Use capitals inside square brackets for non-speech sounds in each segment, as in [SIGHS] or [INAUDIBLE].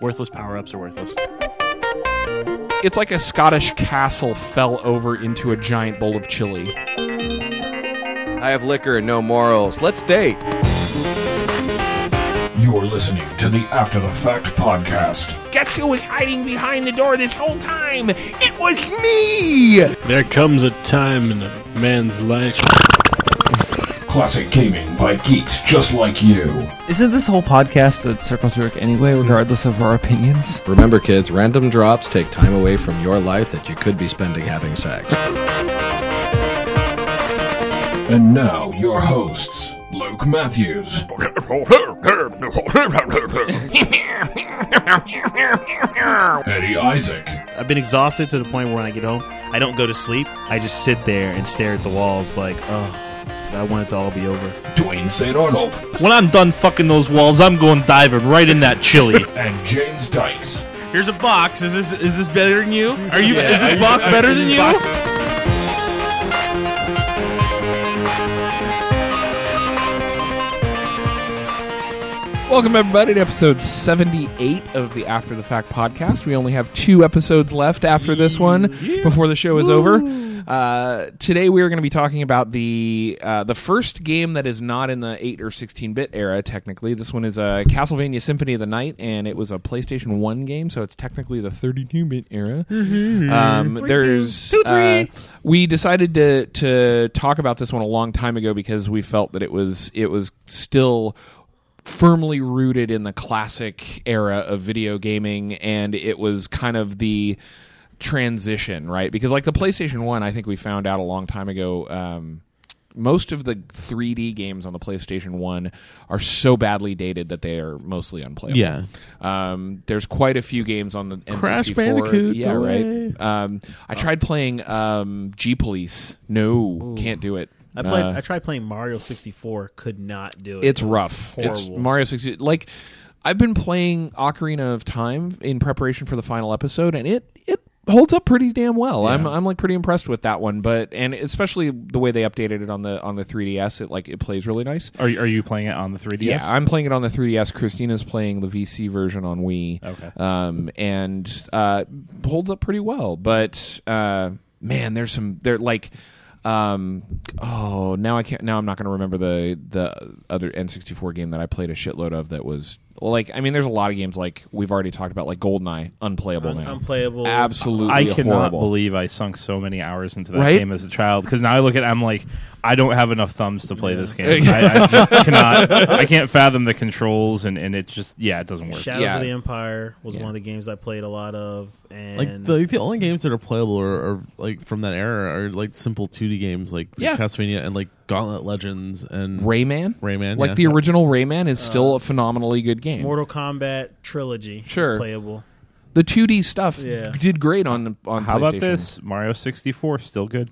Worthless power ups are worthless. It's like a Scottish castle fell over into a giant bowl of chili. I have liquor and no morals. Let's date. You're listening to the After the Fact podcast. Guess who was hiding behind the door this whole time? It was me! There comes a time in a man's life. Classic gaming by geeks just like you. Isn't this whole podcast a circle jerk anyway, regardless of our opinions? Remember, kids, random drops take time away from your life that you could be spending having sex. And now, your hosts, Luke Matthews, [LAUGHS] Eddie Isaac, I've been exhausted to the point where when I get home, I don't go to sleep. I just sit there and stare at the walls like, oh, I want it to all be over. Dwayne St. Arnold, When I'm done fucking those walls, I'm going diving right in that chili. [LAUGHS] and James Dykes. Here's a box. Is this is this better than you? Are you? Yeah, is this box I- better is than you? box- Welcome, everybody, to episode 78 of the After the Fact podcast. We only have two episodes left after this one before the show is over. Uh, today, we are going to be talking about the uh, the first game that is not in the 8 or 16 bit era, technically. This one is a Castlevania Symphony of the Night, and it was a PlayStation 1 game, so it's technically the 32 bit era. Um, there's. Uh, we decided to, to talk about this one a long time ago because we felt that it was it was still firmly rooted in the classic era of video gaming and it was kind of the transition right because like the playstation 1 i think we found out a long time ago um, most of the 3d games on the playstation 1 are so badly dated that they are mostly unplayable Yeah. um, there's quite a few games on the N64. Crash Bandicoot, yeah, go right. Um, I tried playing um, G Police. No, can't do it. I played. Uh, I tried playing Mario 64. Could not do it. it's It was rough. It's Mario 60. Like I've been playing Ocarina of Time in preparation for the final episode, and it it holds up pretty damn well. I'm I'm like pretty impressed with that one, but and especially the way they updated it on the on the 3DS. It like it plays really nice. Are you, are you playing it on the 3DS? Yeah, I'm playing it on the 3DS. Christina's playing the VC version on Wii. Okay. Um, and uh, holds up pretty well. But uh, man, there's some they're like. Um, oh, now I can't. Now I'm not going to remember the the other N64 game that I played a shitload of. That was like, I mean, there's a lot of games like we've already talked about, like GoldenEye, unplayable Un- now, unplayable. absolutely I cannot horrible. believe I sunk so many hours into that Right? game as a child. Because now I look at, it, I'm like, I don't have enough thumbs to play this [LAUGHS] game. I, I just cannot. I can't fathom the controls, and, and it just yeah, it doesn't work. Shadows Yeah. of the Empire was Yeah. one of the games I played a lot of, and Like the the only games that are playable are, are like from that era are like simple 2D games like Yeah. Castlevania and like Gauntlet Legends and Rayman, Rayman, like yeah. the original Rayman, is still a phenomenally good game. Mortal Kombat trilogy. was Sure. playable. the 2D stuff Yeah. did great on on How about PlayStation. this Mario 64? Still good.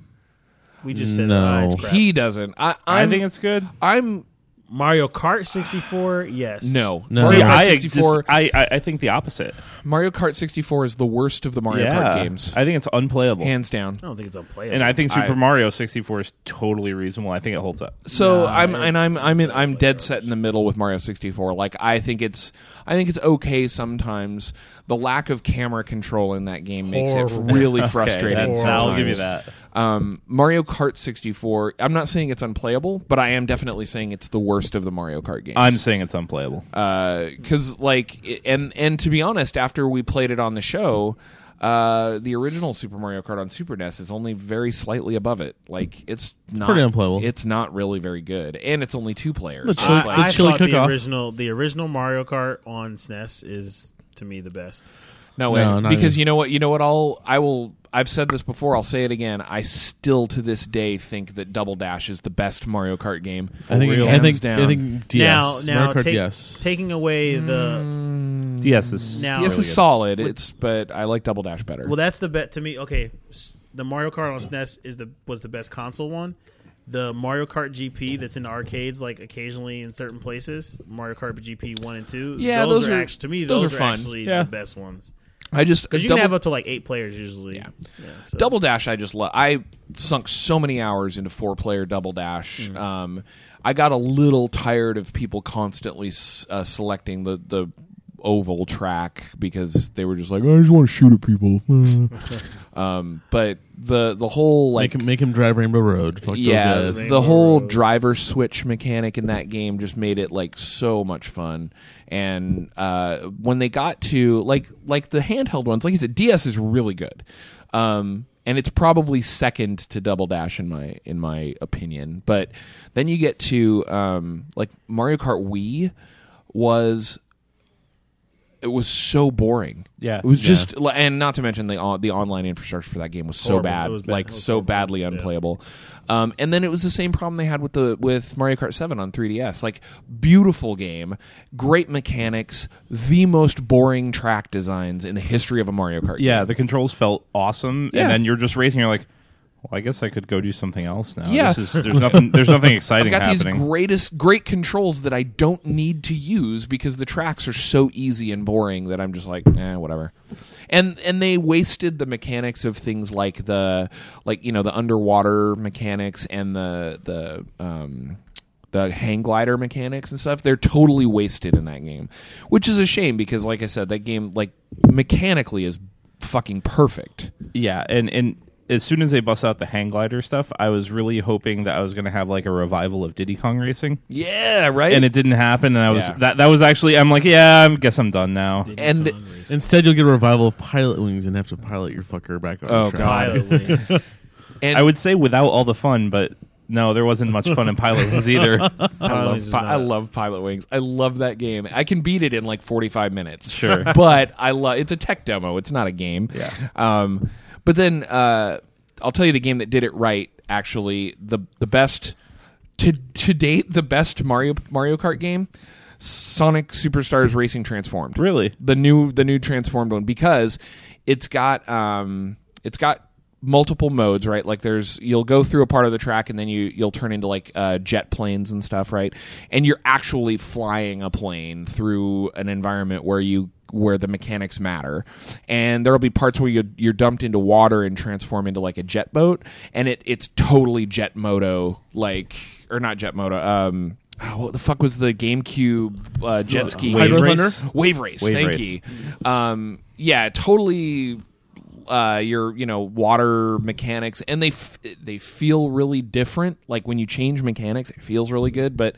We just said No. ah, it's. He doesn't. I i I'm, think it's good. I'm Mario Kart 64. Yes. no. No. Mario See, Kart I, 64. just- I, I I think the opposite. Mario Kart 64 is the worst of the Mario yeah, Kart games, I think it's unplayable. hands down. I don't think it's unplayable. and I think Super I- Mario 64 is totally reasonable. I think it holds up. So Nah, I'm it- and I'm I'm in, I'm dead set in the middle with Mario 64. Like I think it's I think it's okay sometimes. The lack of camera control in that game makes it Horrible. really [LAUGHS] frustrating. that's- I'll give you that. Um, Mario Kart 64. I'm not saying it's unplayable, but I am definitely saying it's the worst of the Mario Kart games. I'm saying it's unplayable. because like and and to be honest after we played it on the show uh the original super mario kart on super nes is only very slightly above it like it's not pretty unplayable. it's not really very good and it's only two players The So chili- I, like- the I chili thought the cook-off. original, the original Mario Kart on SNES is to me the best. no way No, because even. you know what you know what i'll i will i've said this before i'll say it again i still to this day think that double dash is the best mario kart game I think real. I think down. I think DS now, now Mario Kart take- DS. taking away the mm. DS is Now- yes really it's solid it's but i like double dash better Well, that's the bet to me. Okay, the Mario Kart on SNES is the was the best console one. The Mario Kart GP that's in arcades, like occasionally in certain places, Mario Kart GP one and two. Yeah, those, those are, are- actually to me those those, are are, fun. actually Yeah. the best ones i just because you double- can have up to like eight players usually. Yeah. so. Double Dash, I just love. I sunk so many hours into four player Double Dash. Um, I got a little tired of people constantly uh, selecting the the oval track because they were just like, I just want to shoot at people. [LAUGHS] [LAUGHS] um, but the the whole like make him make him drive Rainbow Road. Fuck yeah, those guys. the whole driver switch mechanic in that game just made it like so much fun. And uh, when they got to like like the handheld ones, like you said, DS is really good, um, and it's probably second to Double Dash in my in my opinion. But then you get to um, like Mario Kart Wii was it was so boring. Yeah. it was Yeah. just, and not to mention the on, the online infrastructure for that game was so Horrible. bad, was bad. like was so horrible. badly unplayable. Um, and then it was the same problem they had with the with Mario Kart Seven on 3DS. Like beautiful game, great mechanics, the most boring track designs in the history of a Mario Kart. Yeah, game. the controls felt awesome, Yeah. and then you're just racing. You're like, well, I guess I could go do something else now. Yeah. this is, there's nothing. There's nothing [LAUGHS] I've exciting got these happening. greatest great controls that I don't need to use because the tracks are so easy and boring that I'm just like, eh, whatever. And and they wasted the mechanics of things like the like you know the underwater mechanics and the the um the hang glider mechanics and stuff they're totally wasted in that game which is a shame because like i said that game like mechanically is fucking perfect yeah, and and as soon as they bust out the hang glider stuff, I was really hoping that I was going to have like a revival of Diddy Kong Racing, yeah right and it didn't happen. And I was Yeah. that that was actually I'm like, yeah, I guess I'm done now. and Instead, you'll get a revival of Pilot Wings and have to pilot your fucker back on. Oh, the. God. Pilot wings. [LAUGHS] and I would say without all the fun, but no, there wasn't much fun in Pilot Wings either. I love, Pi- I love Pilot Wings. I love that game. I can beat it in like 45 minutes. Sure. [LAUGHS] but I love it's a tech demo. It's not a game. Yeah. Um, but then uh, I'll tell you the game that did it right. Actually, the the best to to date, the best Mario Mario Kart game, Sonic Superstars Racing Transformed really? the new the new transformed one because it's got um it's got multiple modes right like there's you'll go through a part of the track and then you you'll turn into like uh, jet planes and stuff right and you're actually flying a plane through an environment where you where the mechanics matter and there'll be parts where you, you're dumped into water and transform into like a jet boat and it it's totally jet moto like or not jet moto um oh, what the fuck was the GameCube uh, jet ski Wave? Race? Wave Race. Wave thank Race. you. Um, yeah, totally. Uh, your you know water mechanics, and they f- they feel really different. Like when you change mechanics, it feels really good. But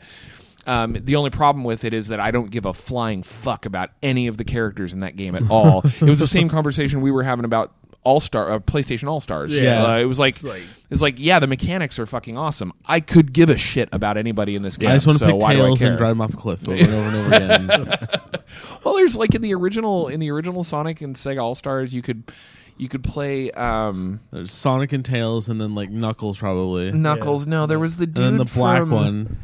um, the only problem with it is that I don't give a flying fuck about any of the characters in that game at all. [LAUGHS] it was the same conversation we were having about All Star, uh, PlayStation All Stars. Yeah. uh, it was like, It's like- it's like yeah, the mechanics are fucking awesome. I could give a shit about anybody in this game. I just want to so pick why do I tails and drive them off a cliff over and over and over again. [LAUGHS] [LAUGHS] Well, there's like in the original in the original Sonic and Sega All Stars, you could you could play um, There's Sonic and Tails, and then like Knuckles probably, and Knuckles. No, there was the dude then the black from, one.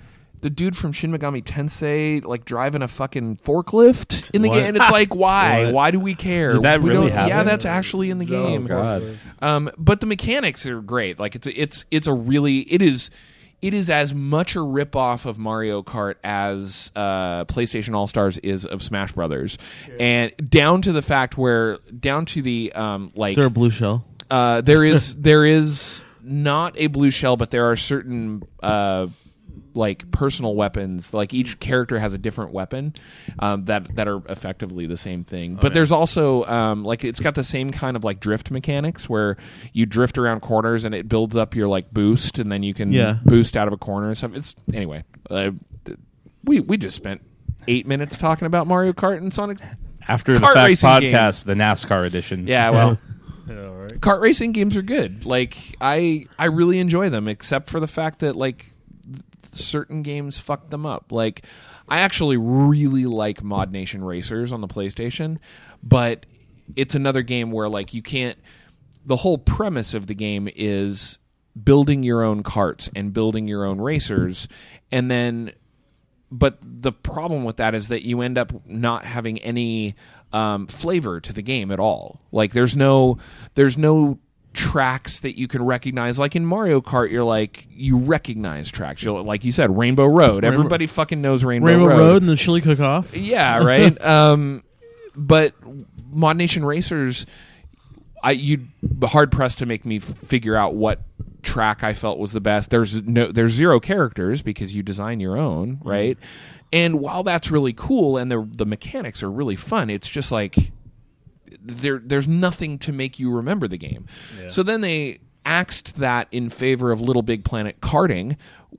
The dude from Shin Megami Tensei, like driving a fucking forklift in the What? game. And it's like, [LAUGHS] why? What? Why do we care? Did that We really don't- happen? Yeah, that's actually in the game. God. Um, but the mechanics are great. Like it's a, it's it's a really it is it is as much a ripoff of Mario Kart as uh, PlayStation All Stars is of Smash Brothers, and down to the fact where down to the um, like Is there a blue shell? uh, there is there is not a blue shell, but there are certain uh, like personal weapons. Like each character has a different weapon um, that that are effectively the same thing. But there's also um, like it's got the same kind of like drift mechanics where you drift around corners and it builds up your like boost, and then you can Yeah. boost out of a corner and stuff. It's anyway. Uh, we we just spent eight minutes talking about Mario Kart and Sonic. After the fact racing podcast, the NASCAR edition. Yeah, well. [LAUGHS] Yeah, all right. kart racing games are good. Like I I really enjoy them, except for the fact that like th- certain games fuck them up. Like I actually really like Mod Nation Racers on the PlayStation, but it's another game where like you can't. The whole premise of the game is building your own karts and building your own racers, and then but the problem with that is that you end up not having any um, flavor to the game at all. Like there's no there's no tracks that you can recognize. Like in Mario Kart, you're like you recognize tracks. You're like you said, Rainbow Road. Everybody fucking knows Rainbow, Rainbow Road. Road and the chili cook off. Yeah, right. [LAUGHS] um, but Mod Nation Racers, I you'd be hard pressed to make me f- figure out what track I felt was the best. There's no there's zero characters because you design your own, right? And while that's really cool and the the mechanics are really fun, it's just like there there's nothing to make you remember the game. So then they axed that in favor of Little Big Planet karting,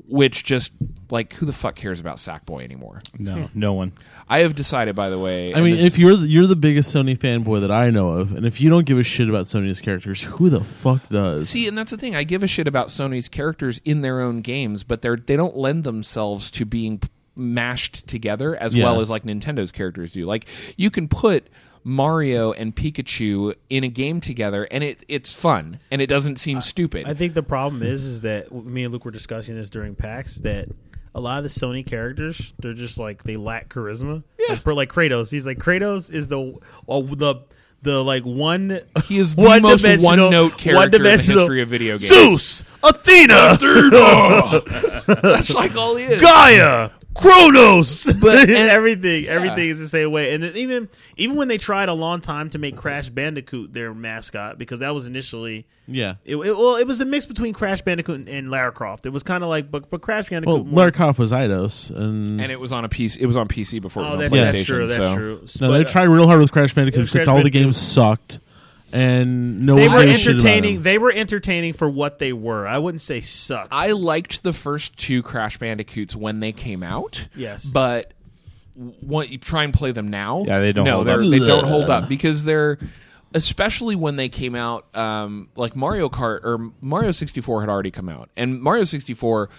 which just like who the fuck cares about Sackboy anymore? No, hmm. no one. I have decided, by the way. I mean, this- if you're the, you're the biggest Sony fanboy that I know of, and if you don't give a shit about Sony's characters, who the fuck does? See, and that's the thing. I give a shit about Sony's characters in their own games, but they're they don't lend themselves to being mashed together as Yeah. well as like Nintendo's characters do. Like you can put Mario and Pikachu in a game together, and it it's fun and it doesn't seem stupid. I think the problem is is that me and Luke were discussing this during PAX that a lot of the Sony characters they're just like they lack charisma. Yeah. like, for, like Kratos. He's like Kratos is the oh, the the like one he is [LAUGHS] the most one-dimensional- one note character in the history of video games. Zeus, Athena, [LAUGHS] That's like all he is. Gaia, Kronos, But- [LAUGHS] and- everything, everything is the same way. And then even even when they tried a long time to make Crash Bandicoot their mascot, because that was initially yeah. it, it- well, it was a mix between Crash Bandicoot and, and Lara Croft. It was kind of like, but, but Crash Bandicoot. Well, more- Lara Croft was Eidos, and, And it was on a PC. It was on PC before it oh, was on that's, PlayStation. that's true. That's so. true. no, But, they uh, tried real hard with Crash Bandicoot, It except Crash all the games sucked, and no They were gave a shit about entertaining. They were entertaining for what they were. I wouldn't say suck. I liked the first two Crash Bandicoots when they came out. Yes. but what you try and play them now? Yeah, they don't No, hold they're- up. they don't [LAUGHS] hold up because they're especially when they came out. Um, like Mario Kart or Mario sixty four had already come out, and Mario sixty four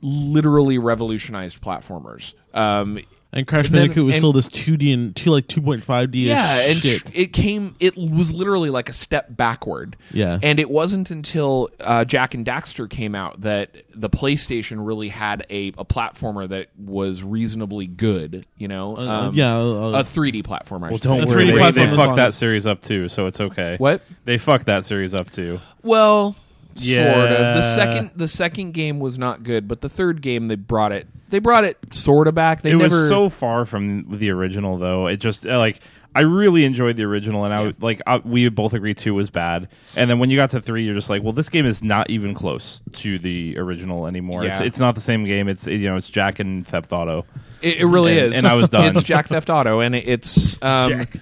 literally revolutionized platformers. Um, and Crash and then- Bandicoot was and- still this two D and two like two point five D. yeah, and shit. tr- it came. It was literally like a step backward. Yeah. and it wasn't until uh, Jak and Daxter came out that the PlayStation really had a, a platformer that was reasonably good. You know, Uh, Um, yeah, uh, a 3D platformer. I Well, don't worry. They, they fucked that series up too, so it's okay. What? They fucked that series up too. Well, sort of. The second the second game was not good, but the third game they brought it. They brought it sort of back. They it never. was so far from the original, though. It just uh, like I really enjoyed the original, and I would- like I, we both agreed two was bad. And then when you got to three, you're just like, well, this game is not even close to the original anymore. It's Yeah. it's not the same game. It's you know it's Jak and Theft Auto. It, it really And- is. and I was [LAUGHS] done. It's Jak Theft Auto, and it's um, Jak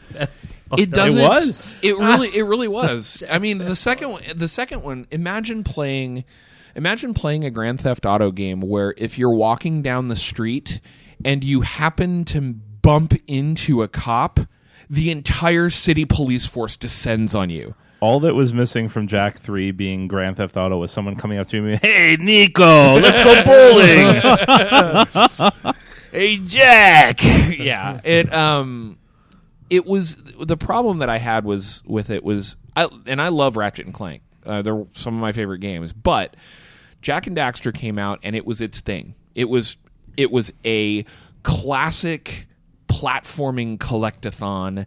it doesn't. was. It [LAUGHS] really. It really was. I mean, the second one. The second one. Imagine playing. Imagine playing a Grand Theft Auto game where if you're walking down the street and you happen to bump into a cop, the entire city police force descends on you. All that was missing from Jak Three being Grand Theft Auto was someone coming up to me, "Hey, Nico, let's go bowling." [LAUGHS] [LAUGHS] hey Jak. yeah. It um it was the problem that I had was with it was I and I love Ratchet and Clank. Uh, they're some of my favorite games, but Jak and Daxter came out and it was its thing. It was it was a classic platforming collectathon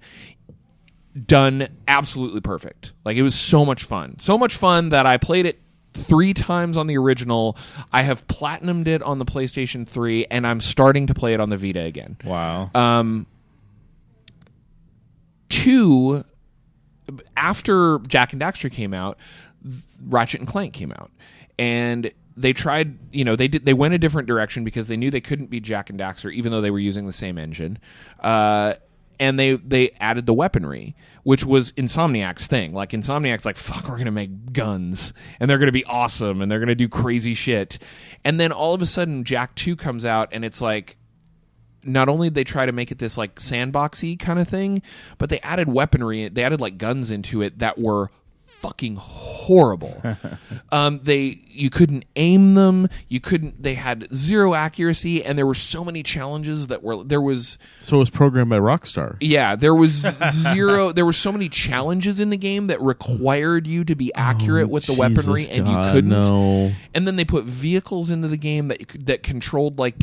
done absolutely perfect. Like it was so much fun. So much fun that I played it three times on the original. I have platinumed it on the PlayStation 3 and I'm starting to play it on the Vita again. wow. Um two after Jak and Daxter came out, Ratchet and Clank came out. And they tried, you know, they did they went a different direction because they knew they couldn't be Jak and Daxter even though they were using the same engine. Uh and they they added the weaponry, which was Insomniac's thing. Like Insomniac's like, fuck, we're gonna make guns and they're gonna be awesome and they're gonna do crazy shit. And then all of a sudden Jak 2 comes out and it's like not only did they try to make it this like sandboxy kind of thing, but they added weaponry. They added like guns into it that were fucking horrible. [LAUGHS] um, they you couldn't aim them. You couldn't. They had zero accuracy, and there were so many challenges that were there was so it was programmed by Rockstar. yeah there was [LAUGHS] zero. There were so many challenges in the game that required you to be accurate with the weaponry, Jesus and you couldn't No. and then they put vehicles into the game that that controlled like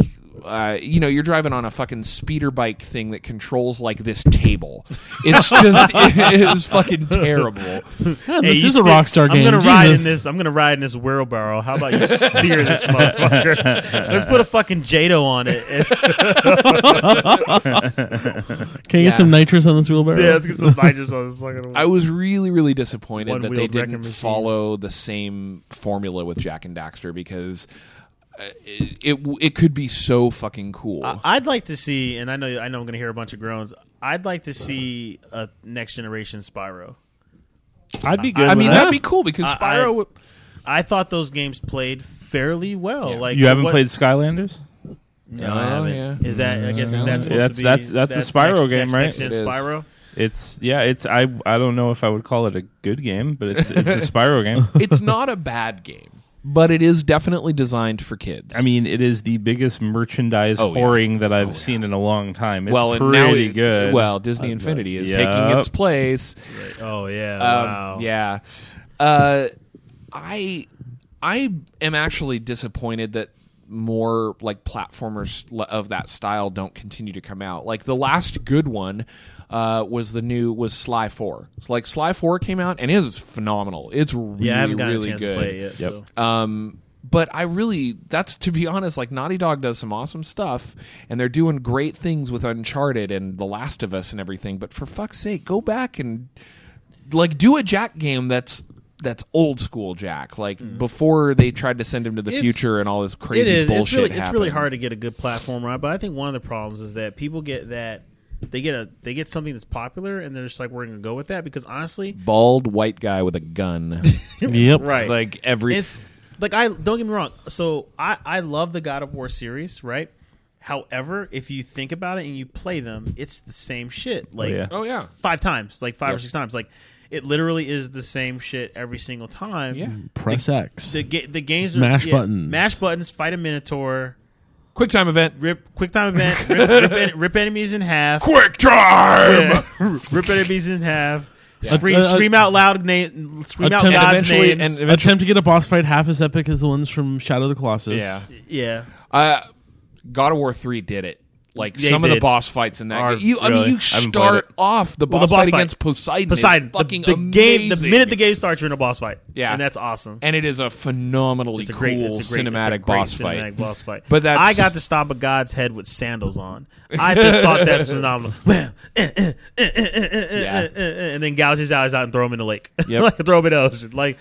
uh, you know, you're driving on a fucking speeder bike thing that controls like this table. It's just [LAUGHS] it is fucking terrible. Yeah, Hey, this you is a stick- Rockstar I'm gonna ride in Jesus. this. I'm gonna ride in this wheelbarrow. How about you steer this motherfucker? [LAUGHS] Let's put a fucking Jado on it. [LAUGHS] Can you Yeah. get some nitrous on this wheelbarrow? yeah, let's get some nitrous on this fucking. I was really, really disappointed that they One-wheeled wrecking didn't machine. follow the same formula with Jak and Daxter because Uh, it, it it could be so fucking cool. I- I'd like to see, and I know I know I'm gonna hear a bunch of groans. I'd like to see a next generation Spyro. I'd be good. I with mean, that. that'd be cool because I- Spyro. would- I thought those games played fairly well. Yeah. Like you haven't what- played Skylanders? No, Oh, I haven't. yeah. Is that? I guess is that Yeah, supposed that's- to be, that's- that's the Spyro next, game, next, right? Next gen It is. Spyro. It's yeah. It's I. I don't know if I would call it a good game, but it's it's a [LAUGHS] Spyro game. it's not a bad game, but it is definitely designed for kids. I mean, it is the biggest merchandise Oh, yeah. whoring that I've seen in a long time. It's well, pretty it- good. Well, Disney Infinity is Yep. taking its place. Oh yeah! Um, wow. Yeah. Uh, I I am actually disappointed that more like platformers of that style don't continue to come out. Like the last good one uh, was the new was Sly Four. So like Sly Four came out and it is phenomenal. It's really Yeah, I haven't gotten really a chance good. to play it yet. so. Um, but I really, that's to be honest, like Naughty Dog does some awesome stuff, and they're doing great things with Uncharted and The Last of Us and everything. But for fuck's sake, go back and like do a Jak game that's that's old school Jak, like before they tried to send him to the Mm. It's- future and all this crazy it is. bullshit. It's really, it's really hard to get a good platform right. But I think one of the problems is that people get that they get a they get something that's popular and they're just like we're gonna go with that because honestly, Bald white guy with a gun, [LAUGHS] Yep. right? like every. it's like I don't get me wrong. So I I love the God of War series, right? However, if you think about it and you play them, it's the same shit. Oh, like yeah. Oh, yeah. five times, like five or Yep. six times. Like it literally is the same shit every single time. yeah, Press X. The ga- the games are Mash yeah, buttons. mash buttons, fight a minotaur, quick time event. rip quick time event, rip, rip, en- rip enemies in half, quick time. Yeah. [LAUGHS] rip enemies in half, scream, Uh, uh, scream out loud, name, scream out Attempt- God's eventually- names. and Attempt to get a boss fight half as epic as the ones from Shadow of the Colossus. Yeah. yeah, Uh, God of War three did it. Like They some of the did. boss fights in that Are- game. You, I mean, really? you I haven't played start it. off the boss, Well, the boss fight, fight. against Poseidon. Poseidon, is fucking the, the game, the amazing. minute the game starts, you're in a boss fight. Yeah. and that's awesome. and it is a phenomenally It's a cool great, it's a great cinematic it's a great boss cinematic fight. boss fight. But that's- I got to stomp a god's head with sandals on. I just thought that's [LAUGHS] phenomenal. Wham, eh, eh, eh, eh, eh, eh, eh, Yeah. eh, eh, eh, and then gouge his eyes out and throw him in the lake. [LAUGHS] Yep. like throw him in the ocean. Like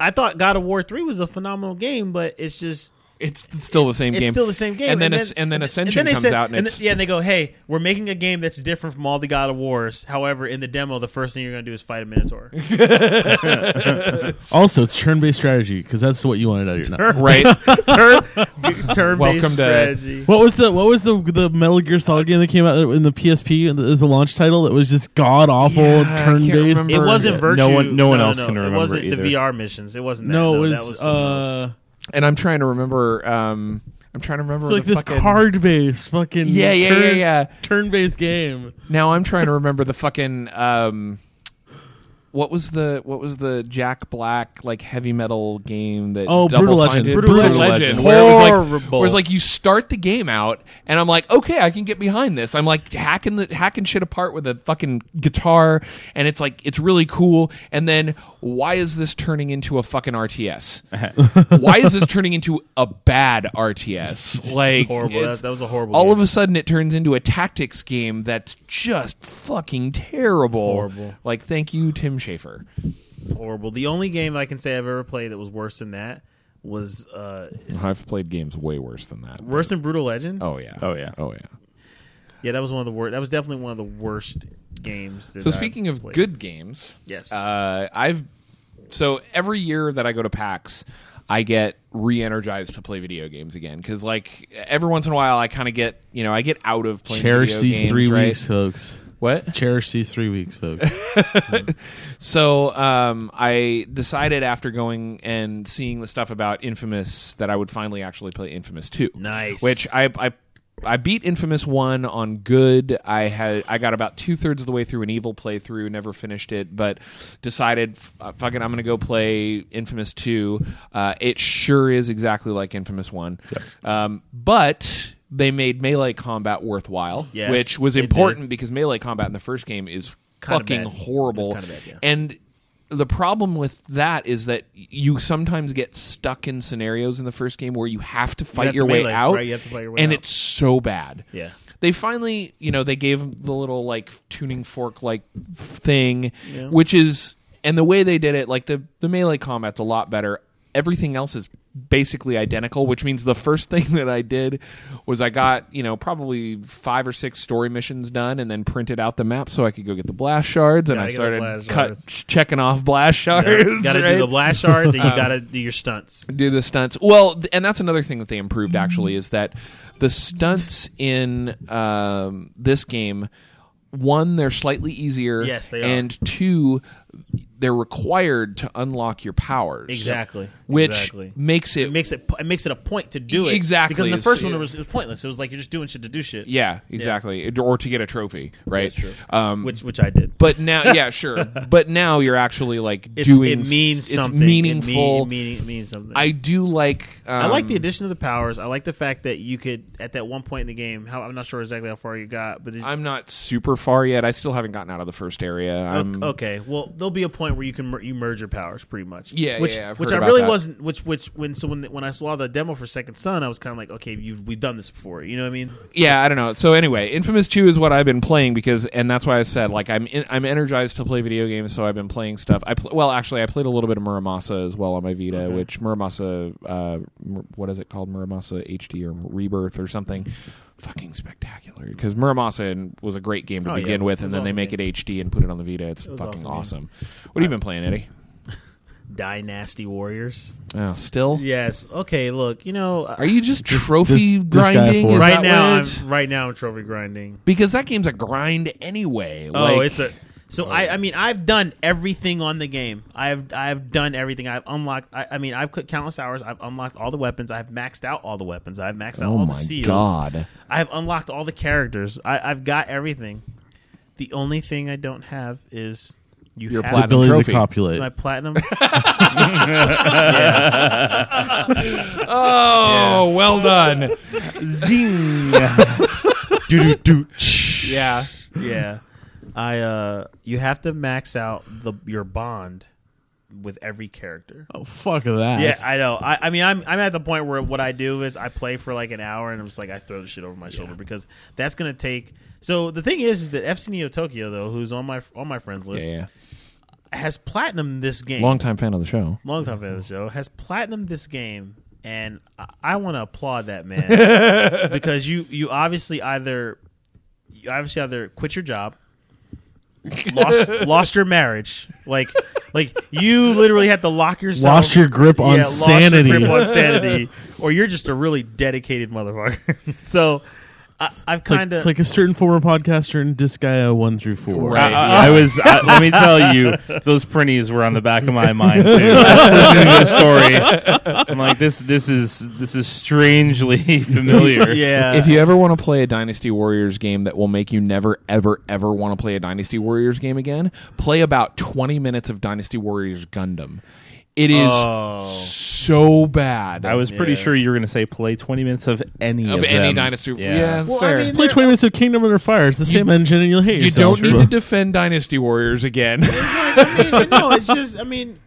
I thought God of War three was a phenomenal game, but it's just It's still the same it's game. still the same game. And then As- and then Ascension they comes said- out and and it's- yeah, and they go, "Hey, we're making a game that's different from all the God of Wars. However, in the demo, the first thing you're going to do is fight a Minotaur." [LAUGHS] [LAUGHS] Also, it's turn-based strategy because that's what you wanted out of your night. right? Turn, [LAUGHS] turn Welcome based to- strategy. What was the what was the the Metal Gear Solid game that came out in the PSP as a launch title? That was just god awful Yeah, turn based. It wasn't Yeah. Virtue. No one- no one else no, can It remember wasn't either. the VR missions. It wasn't that. No, it was, that was uh, and I'm trying to remember. Um, I'm trying to remember it's like this fucking- card based fucking Yeah, yeah, yeah, turn, yeah. turn based game. Now I'm trying to remember the fucking. Um, what was the what was the Jack Black like heavy metal game that Oh, Double Brutal Fine Legend. did? Brutal Brutal Legend. Legend, where it was like Horrible. where it's like you start the game out and I'm like okay I can get behind this I'm like hacking the hacking shit apart with a fucking guitar and it's like it's really cool and then why is this turning into a fucking RTS [LAUGHS] why is this turning into a bad RTS like horrible. it's- That, that was a horrible. all game. of a sudden it turns into a tactics game that's just fucking terrible. Horrible. Like thank you, Tim Schafer. horrible. The only game I can say I've ever played that was worse than that was uh, I've played games way worse than that. worse than Brutal Legend. Oh yeah. Oh yeah. Oh yeah. Yeah, that was one of the worst. That was definitely one of the worst games. That So I've speaking of played. good games, Yes. uh, I've so every year that I go to PAX, I get re-energized to play video games again because like every once in a while I kind of get you know I get out of playing Cherish video these games, three right? weeks, folks. What? Cherish these three weeks, folks. [LAUGHS] So um, I decided after going and seeing the stuff about Infamous that I would finally actually play Infamous Two. Nice. Which I I, I beat Infamous One on good. I had I got about two thirds of the way through an evil playthrough, never finished it, but decided f- uh, fuck it, I'm gonna go play Infamous Two. Uh, it sure is exactly like Infamous One, um, but they made melee combat worthwhile, Yes, which was they important because melee combat in the first game is Kinda fucking bad. horrible. It's kinda bad, yeah. And the problem with that is that you sometimes get stuck in scenarios in the first game where you have to fight have to your way melee, out, right, you have to fight your way and out. it's so bad. Yeah. They finally, you know, they gave 'em the little like tuning fork like thing, which is, and the way they did it, like the the melee combat's a lot better. Everything else is basically identical, which means the first [LAUGHS] thing that I did was I got you know probably five or six story missions done, and then printed out the map so I could go get the blast shards, and I started cut checking off blast shards. Got to right? do the blast shards, and you [LAUGHS] got to do your stunts. do the stunts. Well, and that's another thing that they improved actually is that the stunts in um, this game, one, they're slightly easier. Yes, they are. And two, they're required to unlock your powers. Exactly. Which Exactly. makes it, It makes it it makes it a point to do it Exactly. because in the It's- first one it was, it was pointless. It was like you're just doing shit to do shit. yeah, exactly, or to get a trophy, right? Um, which which I did. but now, [LAUGHS] yeah, sure. But now you're actually like It's, doing. it means it's something. meaningful. It, mean, it means something. I do like. Um, I like the addition of the powers. I like the fact that you could at that one point in the game. How I'm not sure exactly how far you got, but I'm not super far yet. I still haven't gotten out of the first area. I'm, okay. Well, there'll be a point where you can mer- you merge your powers pretty much. Yeah, which, yeah, I've which I really that. wasn't. Which which when so when when I saw the demo for Second Son, I was kind of like, okay, you've we've done this before. You know what I mean? yeah, I don't know. So anyway, Infamous Two is what I've been playing because, and that's why I said like I'm in, I'm energized to play video games. So I've been playing stuff. I pl- well, actually, I played a little bit of Muramasa as well on my Vita, Okay. which Muramasa, uh, what is it called, Muramasa HD or Rebirth or something. Fucking spectacular because Muramasa was a great game to Oh, begin it was- with, and was then they make game. it HD and put it on the Vita. It's was fucking awesome awesome. What have you been playing, Eddie? [LAUGHS] Dynasty Warriors. Oh, still? Yes. Okay. Look, you know, uh, Are you just trophy this- this grinding? for- Is right now, I'm right now I'm trophy grinding. because that game's a grind anyway. Oh, Like- it's a. So oh, I, I mean, I've done everything on the game. I've, I've done everything. I've unlocked. I, I mean, I've put countless hours. I've unlocked all the weapons. I've maxed out all the weapons. I've maxed out Oh all my the seals. god! I have unlocked all the characters. I, I've got everything. The only thing I don't have is you Your have platinum ability trophy. to copulate. my platinum. [LAUGHS] [LAUGHS] [LAUGHS] Oh, well done. Zing. do do do. yeah, yeah. I uh, you have to max out the your bond with every character. Oh fuck that. Yeah, I know. I, I mean, I'm I'm at the point where what I do is I play for like an hour and I'm just like I throw the shit over my shoulder because that's gonna take. So the thing is, is that FC Neo Tokyo though, who's on my on my friends list, yeah. has platinum this game. Long time fan of the show. long time fan of the show has platinum this game, and I, I want to applaud that [LAUGHS] man because you you obviously either you obviously either quit your job. Lost lost your marriage. Like like you literally had to lock yourself Lost your grip on yeah, lost your grip on sanity or you're just a really dedicated motherfucker. [LAUGHS] So I, I've kind of it's like a certain former podcaster in Disgaea one through four. Right. I, I was. I, let me tell you, those Prinnies were on the back of my mind too. [LAUGHS] Listening to this story, I'm like, this. This is this is strangely [LAUGHS] familiar. [LAUGHS] yeah if you ever want to play a Dynasty Warriors game that will make you never, ever, ever want to play a Dynasty Warriors game again, play about 20 minutes of Dynasty Warriors Gundam. It is Oh. so bad. I was pretty Yeah. sure you were going to say play 20 minutes of any of, of any them. Dynasty. Yeah, Yeah. that's Well, I fair. mean, Just play 20 minutes of Kingdom Under Fire. It's the same engine and you'll hate it. you yourself. don't need to defend Dynasty Warriors again. I mean, no it's just i mean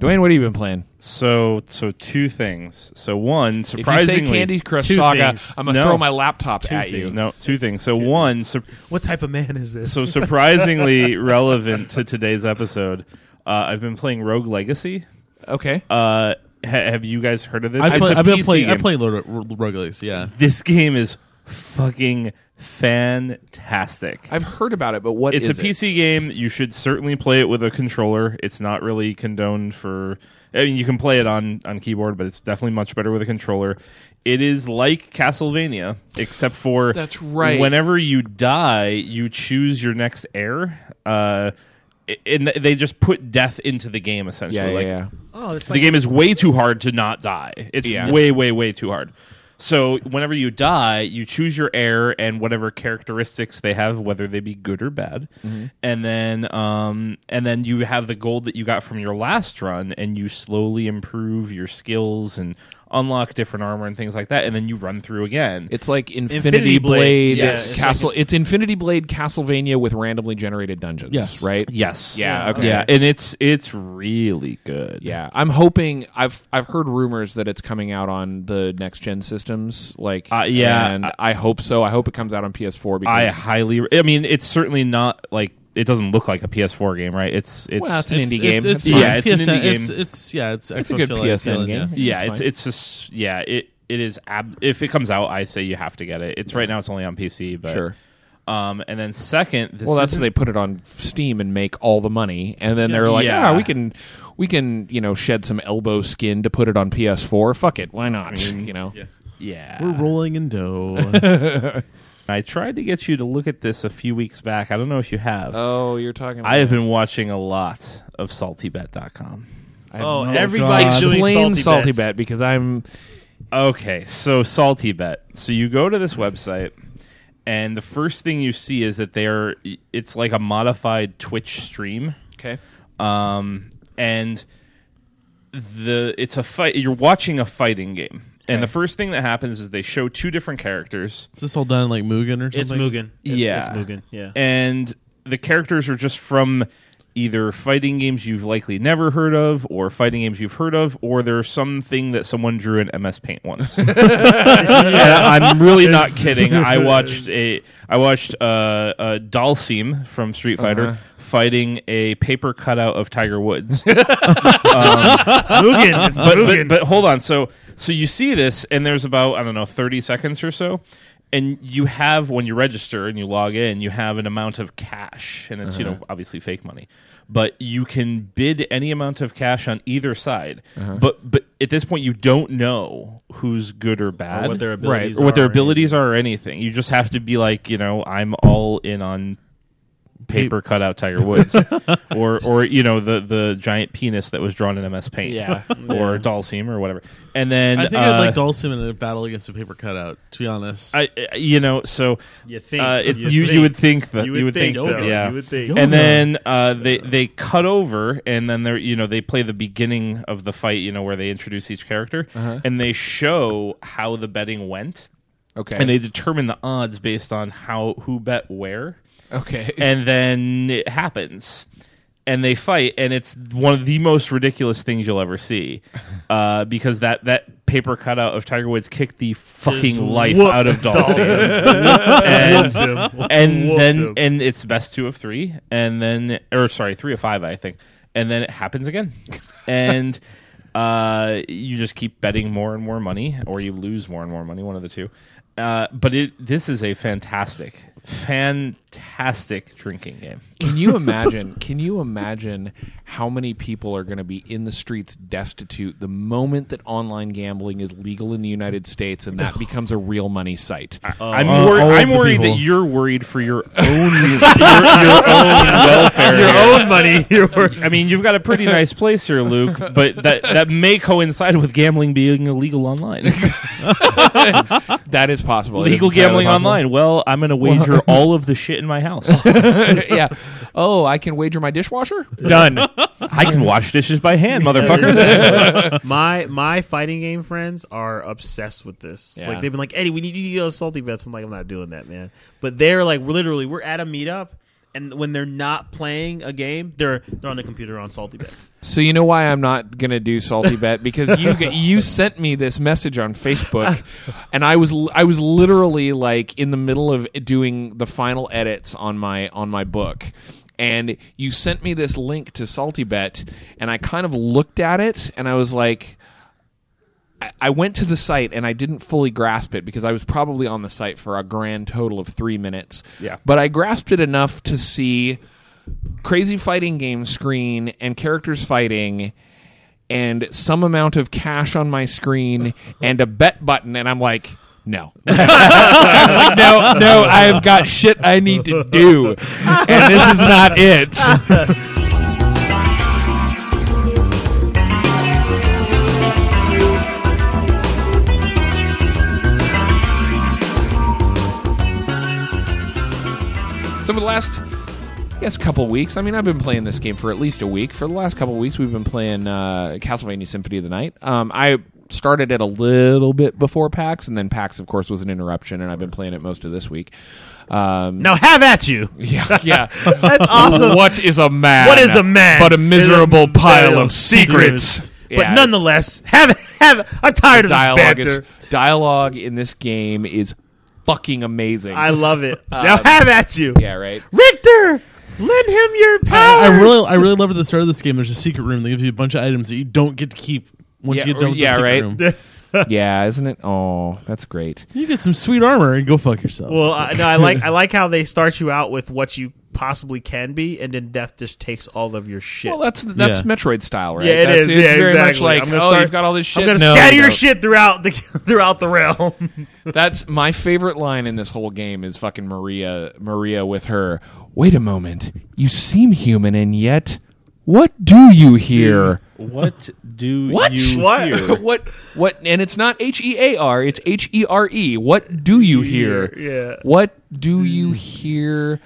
Dwayne, what have you been playing? So, so two things. So one, If you say surprisingly, Candy Crush two Saga, things. I'm gonna No. throw my laptop Two at you. no, two things. So one, sur- what type of man is this so [LAUGHS] surprisingly relevant to today's episode. Uh, I've been playing Rogue Legacy. Okay. Uh, ha- have you guys heard of this? I It's play, a I've been PC playing. I game. play Lord Rogue Legacy, Yeah. This game is fucking fantastic. I've heard about it, but what it's is a it? PC game. You should certainly play it with a controller. It's not really condoned for. I mean, you can play it on on keyboard, but it's definitely much better with a controller. It is like Castlevania, except for That's right. Whenever you die, you choose your next heir. Uh, and they just put death into the game essentially. Yeah, yeah, like, yeah. oh it's the game is way too hard to not die. It's Yeah. way, way, way too hard. So whenever you die, you choose your heir and whatever characteristics they have, whether they be good or bad, and then um, and then you have the gold that you got from your last run, and you slowly improve your skills and unlock different armor and things like that, and then you run through again. It's like Infinity, Infinity Blade, Blade, yeah, it's Castle. It's Infinity Blade Castlevania with randomly generated dungeons. Yes. right. yes, Yeah, okay. yeah, and it's it's really good. Yeah, I'm hoping. I've I've heard rumors that it's coming out on the next gen systems. Like, Uh, yeah. and I hope so. I hope it comes out on PS4 because I highly. I mean, it's certainly not like it doesn't look like a PS4 game, right? It's it's Well, it's an indie game. It's, That's it's. Yeah, it's an PSN, indie game. It's, it's yeah, it's It's a good Live PSN feeling, game. Yeah. yeah, It's it's it's just yeah it it is ab- if it comes out, I say you have to get it. It's right now it's only on PC, but sure. Um, and then second, this Well, that's isn't- they put it on Steam and make all the money, and then they're like, Yeah. "Ah, we can, we can, you know, shed some elbow skin to put it on PS4. Fuck it, why not? you know, yeah. We're rolling in dough. [LAUGHS] I tried to get you to look at this a few weeks back. I don't know if you have. Oh, you're talking. I have been watching a lot of SaltyBet.com. Oh, no everybody's God. doing Explain salty, salty bets. bet because I'm Okay, so Salty Bet. So you go to this website, and the first thing you see is that they're it's like a modified Twitch stream, okay. um, and the it's a fight. You're watching a fighting game, and the first thing that happens is they show two different characters, Is this all done in like Mugen or something? It's Mugen. It's, Yeah. it's Mugen. Yeah. and the characters are just from either fighting games you've likely never heard of or fighting games you've heard of or there's something that someone drew in MS Paint once. [LAUGHS] And I'm really not kidding. I [LAUGHS] watched a I watched uh, a Dhalsim from Street uh-huh. Fighter fighting a paper cutout of Tiger Woods. [LAUGHS] Um, Mugen. It's but, Mugen. but but hold on. So so you see this, and there's about I don't know thirty seconds or so, and you have when you register and you log in, you have an amount of cash, and it's you know uh-huh. obviously fake money, but you can bid any amount of cash on either side. Uh-huh. But but at this point, you don't know who's good or bad, Or what their abilities or what their are or abilities are, or anything. You just have to be like you know I'm all in on paper cutout Tiger Woods, [LAUGHS] or or you know the the giant penis that was drawn in MS Paint, Yeah. [LAUGHS] or Dhalsim or whatever. And then I think uh, I'd like Dhalsim in a battle against a paper cutout. To be honest, I I- you know so you think uh, it's, you, you you would think that You would think, that, though. yeah. You would think. and then uh, they they cut over, and then they're you know they play the beginning of the fight, you know where they introduce each character, and they show how the betting went, Okay. and they determine the odds based on how who bet where. Okay. and then it happens. And they fight and it's one of the most ridiculous things you'll ever see. [LAUGHS] Uh, because that that paper cutout of tiger woods kicked the fucking life whooped out of [LAUGHS] Dhalsim and, and then and it's best two of three and then or sorry three of five i think. And then it happens again. [LAUGHS] And uh, you just keep betting more and more money or you lose more and more money one of the two uh, but it this is a fantastic fantastic drinking game Can you imagine? [LAUGHS] Can you imagine how many people are going to be in the streets destitute the moment that online gambling is legal in the United States and that [SIGHS] becomes a real money site? I'm, Uh, wor- all of I'm the worried people. that you're worried for your [LAUGHS] own your, your [LAUGHS] own welfare. your here. own money. Your I mean, you've got a pretty nice place here, Luke, but that that may coincide with gambling being illegal online. That is possible. Legal entirely gambling possible. online. Well, I'm going to wager [LAUGHS] all of the shit in my house. [LAUGHS] yeah. Oh, I can wager my dishwasher. Done. [LAUGHS] I can wash dishes by hand, motherfuckers. my my fighting game friends are obsessed with this. Yeah. Like they've been like, Eddie, we need you to go salty bets. I'm like, I'm not doing that, man. But they're like, literally, we're at a meetup, and when they're not playing a game, they're they're on the computer on salty bets. So you know why I'm not gonna do salty bet because you you sent me this message on Facebook, [LAUGHS] and I was I was literally like in the middle of doing the final edits on my on my book, and you sent me this link to salty bet, and I kind of looked at it, and I was like. I- went to the site and I didn't fully grasp it because I was probably on the site for a grand total of three minutes. Yeah. But I grasped it enough to see crazy fighting game screen and characters fighting and some amount of cash on my screen [LAUGHS] and a bet button and I'm like no. [LAUGHS] Like, no, no, I've got shit I need to do. And this is not it. [LAUGHS] For the last I guess couple weeks. I mean, I've been playing this game for at least a week. For the last couple weeks, we've been playing uh, Castlevania Symphony of the Night. Um, I started it a little bit before PAX, and then PAX, of course, was an interruption, and I've been playing it most of this week. Um, Now have at you. [LAUGHS] yeah, yeah. [LAUGHS] That's awesome. What is a man? What is a man? But a miserable a pile of secrets. But Yeah, nonetheless, have have. I'm tired of this dialogue banter. is dialogue in this game is fucking amazing. I love it. now Um, have at you, yeah, right. Richter. Lend him your powers. I, I really, I really love at the start of this game. There's a secret room that gives you a bunch of items that you don't get to keep once Yeah, you get done with yeah, the right. secret room. [LAUGHS] yeah, isn't it? Oh, that's great. You get some sweet armor and go fuck yourself. Well, I, no, I like I like how they start you out with what you possibly can be, and then death just takes all of your shit. Well, that's that's Yeah. Metroid style, right? yeah, it That's- is. It's yeah, very exactly. much like, I'm oh, gonna start- you've got all this shit. I'm gonna No, scatter your shit throughout the [LAUGHS] throughout the realm. [LAUGHS] That's my favorite line in this whole game is fucking Maria Maria with her. Wait a moment. You seem human and yet what do you hear? [LAUGHS] What do What? you What? hear? what what and it's not H E A R, it's H E R E. What do you hear? Yeah. What do you hear?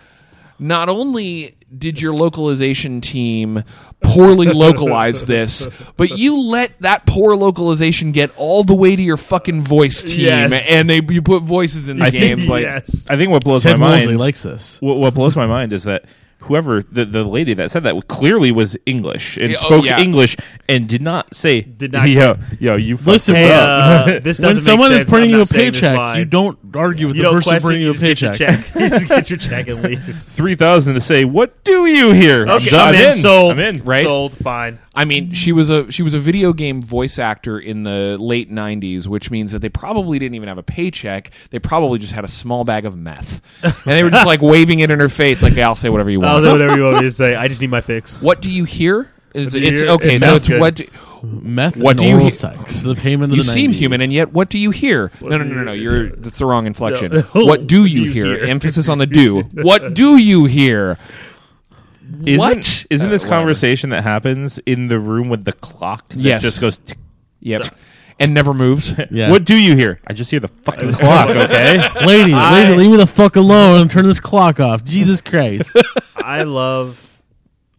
Not only did your localization team poorly localize [LAUGHS] this, but you let that poor localization get all the way to your fucking voice team, Yes. and they you put voices in the games like yes. I think what blows Ted my mind Mosley likes this. what, what blows my mind is that whoever the, the lady that said that clearly was English and Yeah, oh, spoke yeah. English and did not say Did not- yo yo you Listen, Hey, up. uh, [LAUGHS] this When someone is I'm you a not saying this paycheck, you don't argue with You the person bringing you You a just get your paycheck. check. [LAUGHS] you get your check and [LAUGHS] leave. Three thousand to say what do you hear? Okay, I'm, I'm, in. Sold. I'm in. Right? Sold. Fine. I mean, she was a she was a video game voice actor in the late '90s, which means that they probably didn't even have a paycheck. They probably just had a small bag of meth, and they were just like waving it in her face, like, "I'll say whatever you want." I'll want." do whatever you want me to [LAUGHS] say. I just need my fix. What do you hear? Is it's hear? okay? It's so not it's good. what do, Meth What and do you oral he- sex. The payment of you the seem 90s. human, and yet what do you hear? no, no, no, no, no. you You're hear? that's the wrong [LAUGHS] inflection. No. What do you hear? hear? Emphasis on the [LAUGHS] do. What do you hear? Isn't, What? Isn't Uh, this whatever. conversation that happens in the room with the clock that Yes. just goes? tick, Yep, and never moves. [LAUGHS] Yeah. What do you hear? I just hear the fucking [LAUGHS] clock. Okay. lady, I- lady, leave me the fuck alone and turn this clock off. Jesus Christ. [LAUGHS] I love.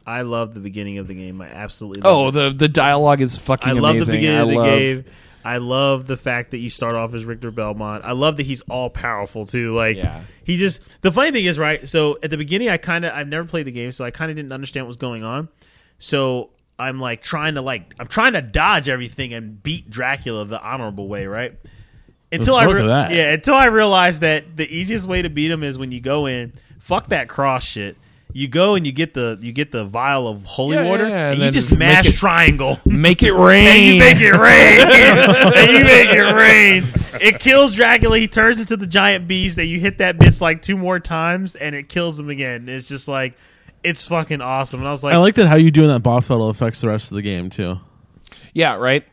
I love the beginning of the game. I absolutely. Oh, Love it. the the dialogue is fucking I love amazing. the beginning I of the love- game. I love the fact that you start off as Richter Belmont. I love that he's all powerful too. Like Yeah. he just the funny thing is right. So at the beginning, I kind of I've never played the game, so I kind of didn't understand what was going on. So I'm like trying to like I'm trying to dodge everything and beat Dracula the honorable way, right? Until I re- that. yeah, until I realized that the easiest way to beat him is when you go in, fuck that cross shit. You go and you get the you get the vial of holy Yeah, yeah, water, yeah, and and, you then just just make mash it- triangle. Make it [LAUGHS] rain. And you make it rain. [LAUGHS] and you make it rain. It kills Dracula. He turns into the giant beast. That you hit that bitch like two more times, and it kills him again. It's just like, it's fucking awesome. And I was like, I like that how you doing that boss battle affects the rest of the game too. Yeah, right.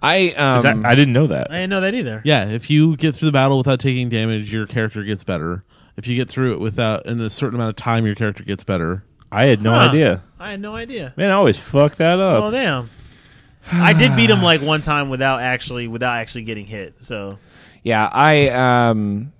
I um, that, I didn't know that. I didn't know that either. Yeah, if you get through the battle without taking damage, your character gets better. If you get through it without in a certain amount of time, your character gets better. I had no Huh. idea. I had no idea. Man, I always fuck that up. Oh damn. I did beat him like one time without actually without actually getting hit. So yeah, I um,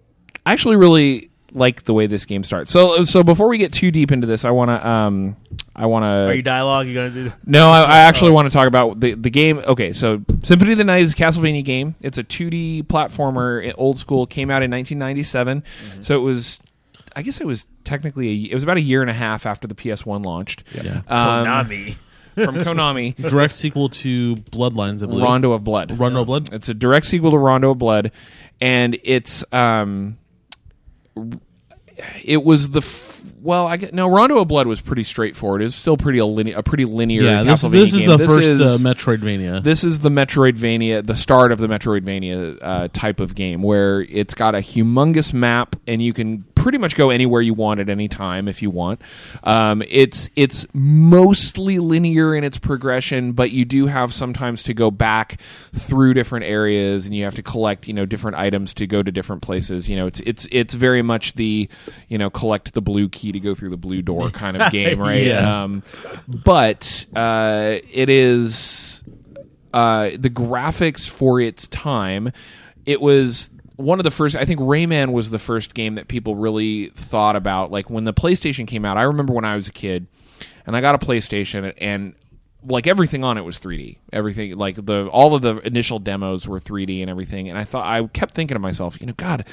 I actually really like the way this game starts. So so before we get too deep into this, I want to um, I want to are to you dialogue? You gonna do? No, I, I actually want to talk about the the game. Okay, so Symphony of the Night is a Castlevania game. It's a 2D platformer, old school. Came out in 1997, so it was. I guess it was technically a, it was about a year and a half after the PS1 launched. Yeah. Um, Konami. from [LAUGHS] Konami, Direct sequel to Bloodlines, I believe. Rondo of Blood. Rondo of Blood. It's a direct sequel to Rondo of Blood, and it's um, it was the well, I get no Rondo of Blood was pretty straightforward. It was still pretty a, linear, a pretty linear. Yeah, this, this is game. the This first is- uh, Metroidvania. this is the Metroidvania, the start of the Metroidvania uh, type of game, where it's got a humongous map and you can pretty much go anywhere you want at any time if you want. Um, it's it's mostly linear in its progression, but you do have sometimes to go back through different areas and you have to collect you know different items to go to different places. You know, it's it's it's very much the you know collect the blue key to go through the blue door [LAUGHS] kind of game, [LAUGHS] right? Yeah. Um, but uh, it is uh, the graphics for its time. It was one of the first. I think Rayman was the first game that people really thought about. Like when the PlayStation came out, I remember when I was a kid, and I got a PlayStation, and like everything on it was 3D. Everything like the all of the initial demos were 3D and everything. And I thought I kept thinking to myself, you know, God,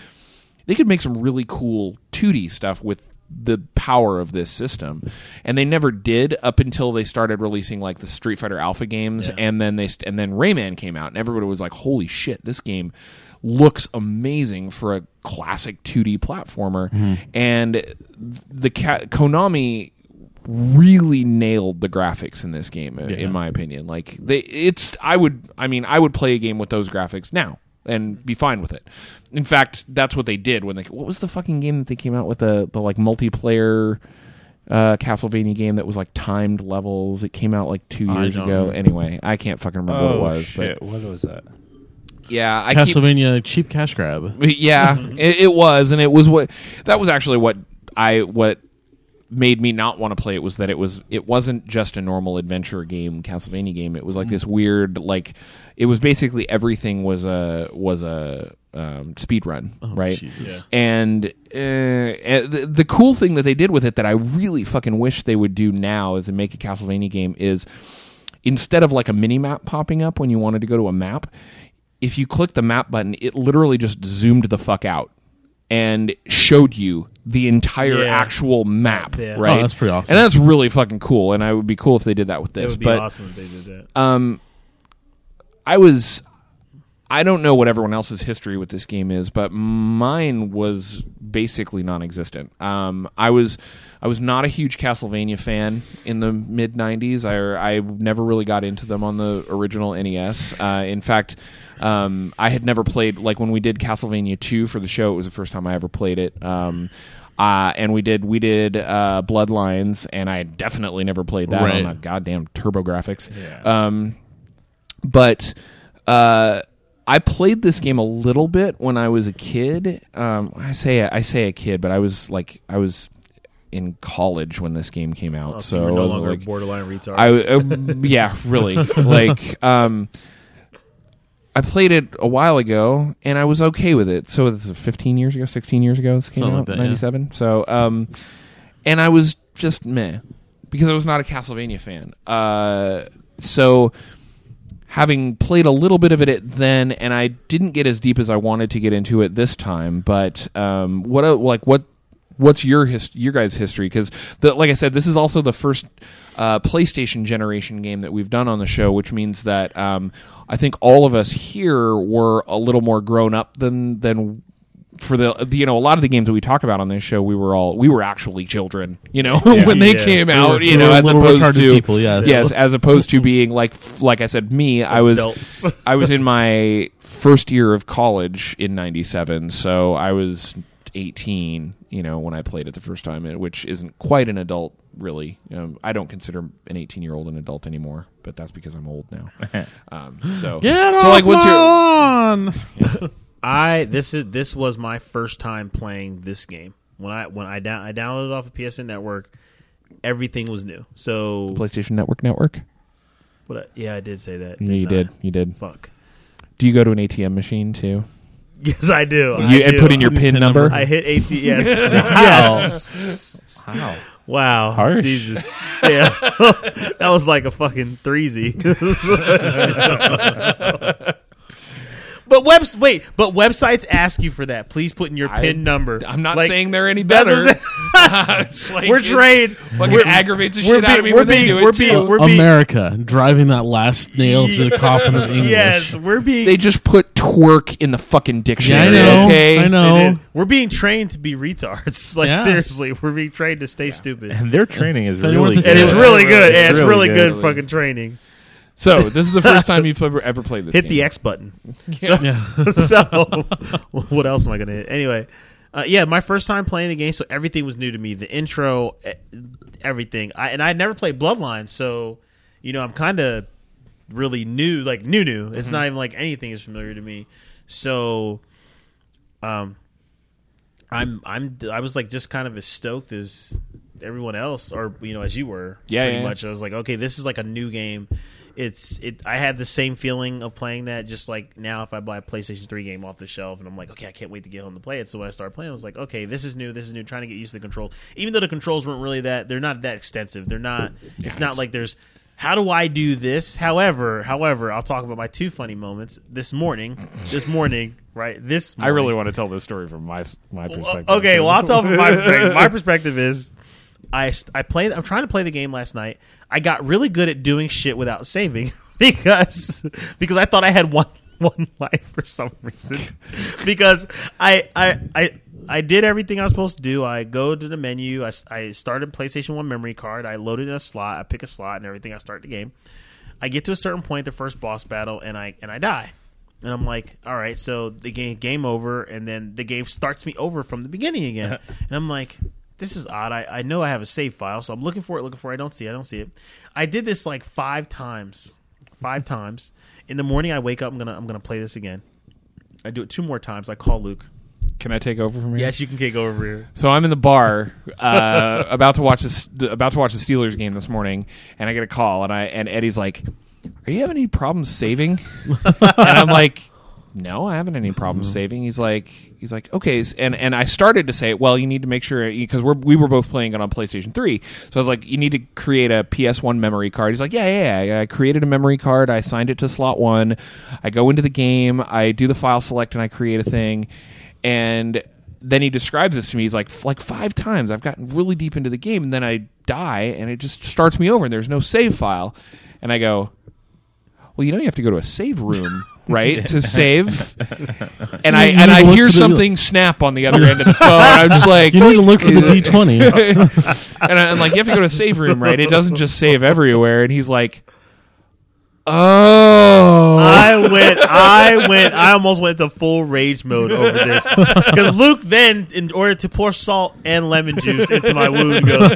they could make some really cool 2D stuff with the power of this system. And they never did up until they started releasing like the street fighter alpha games and then they st- and then rayman came out and everybody was like holy shit this game looks amazing for a classic 2d platformer. Mm-hmm. And the ca- konami really nailed the graphics in this game in- in my opinion. Like they it's i would i mean i would play a game with those graphics now and be fine with it in fact that's what they did when they what was the fucking game that they came out with the the like multiplayer uh castlevania game that was like timed levels it came out like two years ago remember. anyway i can't fucking remember what it Oh was shit! What was that? yeah i keep Castlevania cheap cash grab. [LAUGHS] yeah, it, it was, and it was what that was actually what I what made me not want to play it was that it was it wasn't just a normal adventure game, Castlevania game. It was like this weird like it was basically everything was a was a um, speed run, right? Jesus. And, uh, and the, the cool thing that they did with it that I really fucking wish they would do now is to make a Castlevania game is instead of like a mini map popping up when you wanted to go to a map, if you click the map button, it literally just zoomed the fuck out and showed you the entire Yeah. actual map, Yeah. right? Oh, that's pretty awesome. And that's really fucking cool. And I would be cool if they did that with It this. would be but awesome if they did that. um, I was. I don't know what everyone else's history with this game is, but mine was basically non-existent. Um, I was, I was not a huge Castlevania fan in the mid '90s. I, I never really got into them on the original NES. Uh, in fact, um, I had never played like when we did Castlevania 2 for the show. It was the first time I ever played it. Um, uh, and we did we did uh, Bloodlines, and I definitely never played that Right. on the goddamn TurboGrafx. Um, but uh, I played this game a little bit when I was a kid. Um, I say I say a kid, but I was like I was in college when this game came out, Oh, so so you're I longer like borderline retard. I uh, yeah, really. [LAUGHS] like um I played it a while ago and I was okay with it. So this is 15 years ago, 16 years ago this came Something like out, yeah. 97. So um and I was just meh because I was not a Castlevania fan. Uh so having played a little bit of it then and I didn't get as deep as I wanted to get into it this time, but um what like what what's your your guys' history? Because like I said, this is also the first uh, PlayStation generation game that we've done on the show, which means that um, I think all of us here were a little more grown up than than. For the you know a lot of the games that we talk about on this show we were all we were actually children you know [LAUGHS] when they Yeah. came We out were- you we know as little opposed retarded to people, yes. yes as opposed to being like like I said me I was I was in my first year of college in 97, so I was 18, you know, when I played it the first time, which isn't quite an adult, really. Um, I don't consider an 18 year old an adult anymore, but that's because I'm old now. [LAUGHS] Um, so, Get so off like, what's my your. lawn! I this is this was my first time playing this game. When I when I down I downloaded it off of PSN Network, everything was new. So PlayStation Network Network? what? I, yeah, I did say that. Yeah, you didn't did. You did. Fuck. Do you go to an ATM machine too? Yes, I do. I You, and do. put in your PIN, PIN number? number. I hit AT. [LAUGHS] Yes. yes. Wow. Wow. Harsh. Jesus. Yeah. [LAUGHS] that was like a fucking threesy. [LAUGHS] but webs wait, but websites ask you for that. Please put in your I- PIN number. I'm not Like, saying they're any better. doesn't- [LAUGHS] [LAUGHS] like- we're trained. Fucking We're- aggravates the we're shit out of being- me we're when being- we're too. being- we're being- America driving that last nail to the [LAUGHS] coffin of English. Yes, we're being They just put twerk in the fucking yeah, I dictionary. know. Okay, I know. did. We're being trained to be retards. Like Yeah. seriously, we're being trained to stay stupid. And their training is really thinks good. It is really good. Yeah, It's it's really good good. fucking training. So this is the first time you've ever, ever played this. Hit game. the X button. So, Yeah. [LAUGHS] so what else am I gonna hit? Anyway, uh, yeah, my first time playing the game, so everything was new to me. The intro, everything. I and I never played Bloodlines, so you know I'm kind of really new, like new, new. It's not even like anything is familiar to me. So, um, I'm I'm I was like just kind of as stoked as everyone else, or you know, as you were. Yeah, pretty yeah. much. I was like, okay, this is like a new game. It's it. I had the same feeling of playing that. Just like now, if I buy a PlayStation Three game off the shelf, and I'm like, okay, I can't wait to get home to play it. So when I started playing, I was like, okay, this is new. This is new. Trying to get used to the controls, even though the controls weren't really that. They're not that extensive. They're not. it's not it's- like there's how do I do this? However, however, I'll talk about my two funny moments this morning. This morning, right? This [LAUGHS] I really want to tell this story from my my perspective. Well, okay, well, I'll tell from my perspective. [LAUGHS] My perspective is, I I played. I'm trying to play the game last night. I got really good at doing shit without saving [LAUGHS] because because I thought I had one [LAUGHS] one life for some reason. [LAUGHS] because I I I. I did everything I was supposed to do. I go to the menu. I, I started PlayStation 1 memory card. I loaded in a slot. I pick a slot and everything. I start the game. I get to a certain point, the first boss battle, and I and I die. And I'm like, all right, so the game game over, and then the game starts me over from the beginning again. and I'm like, this is odd. I, I know I have a save file, so I'm looking for it, looking for it. I don't see it. I don't see it. I did this like five times. Five times. In the morning I wake up, I'm gonna I'm gonna play this again. I do it two more times. I call Luke. Can I take over from here? Yes, you can take over here. So I'm in the bar, uh, [LAUGHS] about to watch this, about to watch the Steelers game this morning, and I get a call, and I and Eddie's like, "Are you having any problems saving?" [LAUGHS] and I'm like, "No, I haven't any problems mm-hmm. saving." He's like, "He's like, okay," and and I started to say, "Well, you need to make sure because we're we were both playing it on PlayStation Three, so I was like, you need to create a PS1 memory card." He's like, "Yeah, yeah, yeah." I created a memory card. I signed it to slot one. I go into the game. I do the file select, and I create a thing and then he describes this to me. He's like, like five times I've gotten really deep into the game, and then I die, and it just starts me over, and there's no save file. And I go, well, you know, you have to go to a save room, [LAUGHS] right, to [LAUGHS] save. And I and I hear for the- something snap on the other end of the phone. I'm just [LAUGHS] like, You need to look for the D twenty. and I- I'm like, you have to go to a save room, right? It doesn't just save everywhere. And he's like, oh, I went, I went, I almost went to full rage mode over this because Luke then, in order to pour salt and lemon juice into my wound, goes,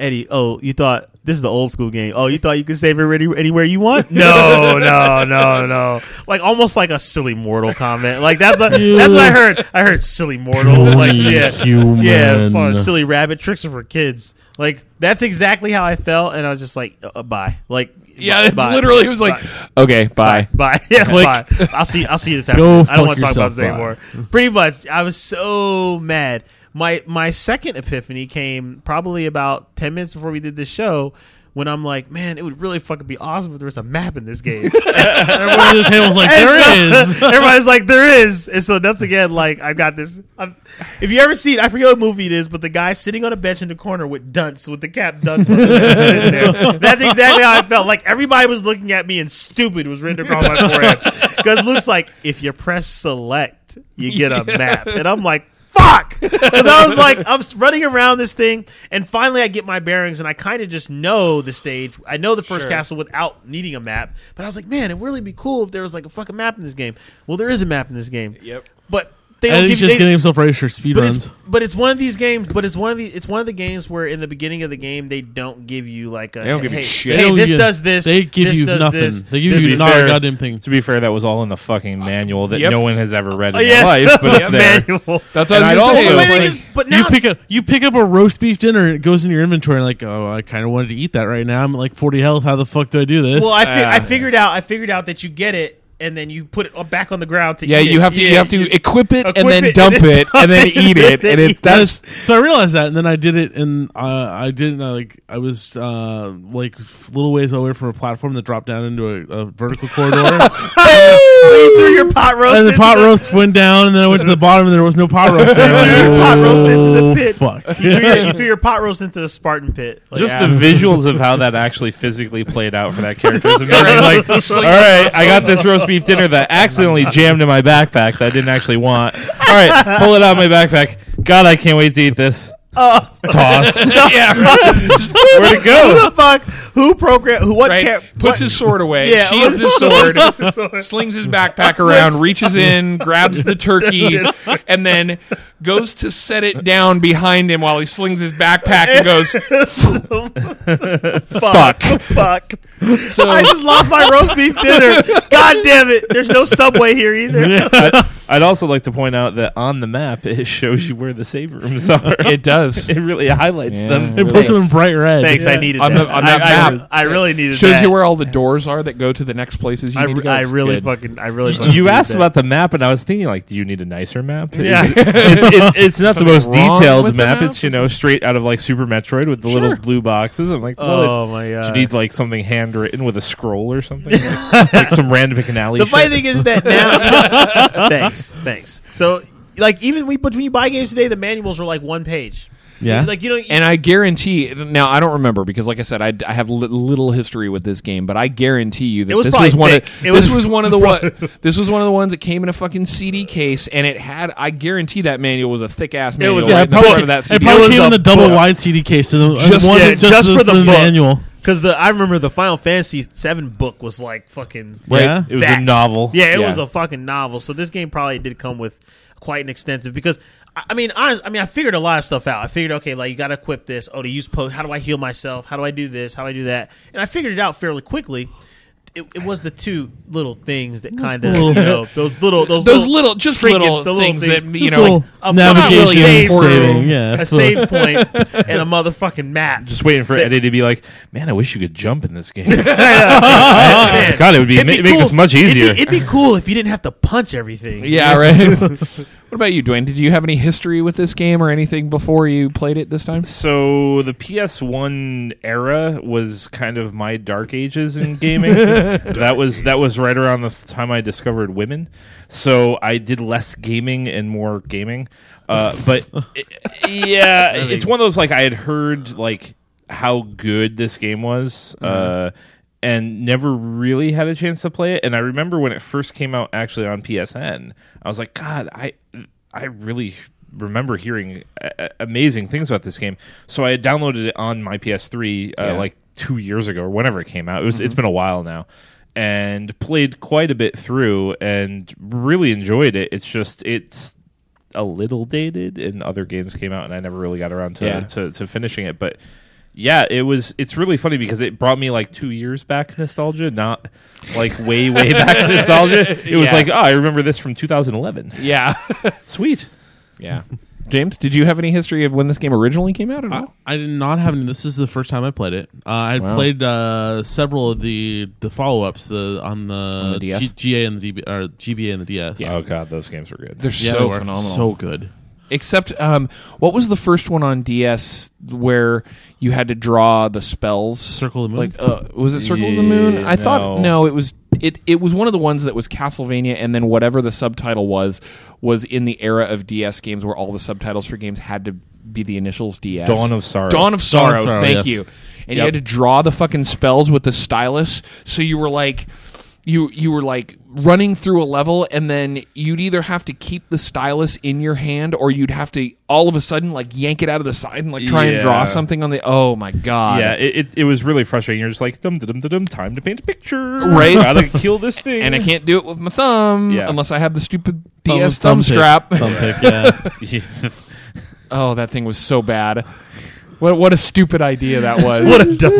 "Eddie, oh, you thought this is the old school game? Oh, you thought you could save it any, anywhere you want? No, no, no, no! [LAUGHS] Like almost like a silly mortal comment. Like that's what, that's what I heard. I heard silly mortal. Like yeah, human. yeah, fun, silly rabbit tricks are for kids. Like that's exactly how I felt, and I was just like, uh, bye. Like yeah, it's bye. literally. It was like, okay, bye. Bye. [LAUGHS] Yeah, Click. bye. I'll see. I'll see you this Go afternoon. I don't want to talk about this anymore. Pretty much, I was so mad. My my second epiphany came probably about ten minutes before we did this show. When I'm like, man, it would really fucking be awesome if there was a map in this game. [LAUGHS] Everyone at the table's like, And there so- is. [LAUGHS] Everybody's like, there is. And so that's again, like, I've got this. I'm, if you ever see it, I forget what movie it is, but the guy sitting on a bench in the corner with dunce, with the cap dunce on the bench sitting there. That's exactly how I felt. Like, everybody was looking at me and stupid was written across my forehead. Because Luke's like, if you press select, you get a [LAUGHS] map. And I'm like, fuck! [LAUGHS] Because I was like, I'm running around this thing, and finally I get my bearings, and I kind of just know the stage. I know the first castle without needing a map. But I was like, man, it would really be cool if there was like a fucking map in this game. Well, there is a map in this game. Yep. But they don't And give he's you. just they- getting himself ready for speed but runs. it's, but it's one of these games. But it's one of the it's one of the games where in the beginning of the game they don't give you like a They don't give you shit. Hey, this give- does this. They give this you does nothing. this, They give you not fair- a goddamn thing. To be fair, that was all in the fucking manual that Yep. no one has ever read in Oh, yeah. their life, but [LAUGHS] it's there. manual. That's what And I I'd was also- say. I was Wait, like, it is- but now you pick up you pick up a roast beef dinner and it goes in your inventory and like oh I kind of wanted to eat that right now I'm at like 40 health how the fuck do I do this Well, I, fi- I Uh, figured out. I figured out that you get it, and then you put it back on the ground to yeah, eat you have to you have to you- equip it and then it dump and then it and then eat it, it, and eat it it. that's so I realized that and then I did it and uh, I didn't uh, like I was uh, like little ways away from a platform that dropped down into a, a vertical corridor [LAUGHS] you threw your pot roast. and the pot the- roast went down and then I went to the bottom and there was no pot [LAUGHS] roast there You threw your pot roast into the Oh, pit. fuck You threw, your, you threw your pot roast into the Spartan pit. Like, Just yeah. the visuals of how that actually physically played out for that character is [LAUGHS] amazing. Like, all right, I got this roast beef dinner that accidentally jammed in my backpack that I didn't actually want. All right, pull it out of my backpack. God, I can't wait to eat this. Oh. Toss. [LAUGHS] yeah, Where'd it Who go? the fuck? Who programmed? Who? What? right. Char- Puts what- his sword away, Yeah. shields his [LAUGHS] [LAUGHS] sword, slings his backpack [LAUGHS] around, reaches in, grabs the turkey, and then goes to set it down behind him while he slings his backpack and goes, fuck. Fuck. so I just lost my roast beef dinner. God damn it! There's no subway here either. I'd, I'd also like to point out that on the map it shows you where the save rooms are. it does. It really highlights Yeah, them. it it puts them in bright red Thanks, I needed On that. the- on I, that I map. I really needed Shows that. Shows you where all the doors are that go to the next places you I, need to go. I It's really good. fucking. I really. Fucking You needed asked that. about the map, and I was thinking, like, do you need a nicer map? Yeah. It's, it's, it, it's not the Something most wrong detailed the map. map It's you know straight out of like Super Metroid with the Sure. little blue boxes. I'm like, Oh well, my do god! you need like something handwritten with a scroll or something, like, [LAUGHS] like some Rand McNally? the funny thing is that now. [LAUGHS] thanks, thanks. So, like, even we, but when you buy games today, the manuals are like one page. Yeah. like you know, And I guarantee now I don't remember because, like I said, I, I have li- little history with this game, but I guarantee you that was this was one thick. of It this was- was one of the [LAUGHS] one this was one of the ones that came in a fucking CD case, and it had I guarantee that manual was a thick ass manual It was- right yeah, in the probably- front of that It probably was came a in the double book. wide CD case. And Just- one, yeah, just for the book. manual. because the I remember the Final Fantasy Seven book was like fucking. Yeah. it was that. a novel. Yeah, it Yeah. was a fucking novel. So this game probably did come with quite an extensive because I I mean, honest, I mean, I figured a lot of stuff out. I figured, okay, like you got to equip this. Oh, to use post. How do I heal myself? How do I do this? How do I do that? And I figured it out fairly quickly. It, it was the two little things that kind of you know [LAUGHS] those little those, Those little, just trinkets, little the little things that you know. little Like, a navigation fucking save saving, room, yeah. a save point, [LAUGHS] and a motherfucking map. Just waiting for Eddie to be like, man, I wish you could jump in this game. [LAUGHS] Man, God, it would be, it'd ma- be make this much It'd be- easier. It'd be, cool if you didn't have to punch everything. yeah, right. What about you, Dwayne? Did you have any history with this game or anything before you played it this time? So the PS1 era was kind of my dark ages in [LAUGHS] gaming. that was that was right around the time I discovered women. So I did less gaming and more gaming. Uh, but [LAUGHS] i- yeah, it's one of those like I had heard like how good this game was. Uh, and never really had a chance to play it. And I remember when it first came out, actually on PSN, I was like, God, I I really remember hearing a- a- amazing things about this game. So I had downloaded it on my PS3 uh, Yeah. like two years ago or whenever it came out. It was it's mm-hmm. been a while now. And played quite a bit through and really enjoyed it. It's just it's a little dated and other games came out and I never really got around to, Yeah. to, to finishing it. But yeah, it was it's really funny because it brought me like two years back nostalgia, not like way, way [LAUGHS] back nostalgia. It was Yeah. like, oh, I remember this from 2011. Yeah, [LAUGHS] Sweet. yeah. James, did you have any history of when this game originally came out at I, all? I did not have any. This is the first time I played it. Uh, I had Wow. played uh, several of the the follow ups the on the, the DS? G- GA and the DB, or GBA and the DS. Oh god, those games were good. They're Yeah, so they were phenomenal. so good. Except, um, what was the first one on DS where you had to draw the spells? Circle of the Moon? Like, uh, was it Circle of the Moon? Yeah, I thought no. no. It was it. It was one of the ones that was Castlevania, and then whatever the subtitle was was in the era of DS games where all the subtitles for games had to be the initials DS. Dawn of Sorrow. Dawn of Sorrow. Sorrow, thank yes. you. And you had to draw the fucking spells with the stylus, so you were like. You you were like running through a level, and then you'd either have to keep the stylus in your hand, or you'd have to all of a sudden like yank it out of the side and like try and draw Yeah. something on the. Oh my god! Yeah, it, it, it was really frustrating. You're just like dum dum dum dum. Time to paint a picture. Right. Gotta kill this thing. [LAUGHS] and I can't do it with my thumb Yeah. unless I have the stupid Thumb- DS thumb thumb, pick. strap. Thumb pick, [LAUGHS] [LAUGHS] yeah. Oh, that thing was so bad. What what a stupid idea that [LAUGHS] was. What a dumb.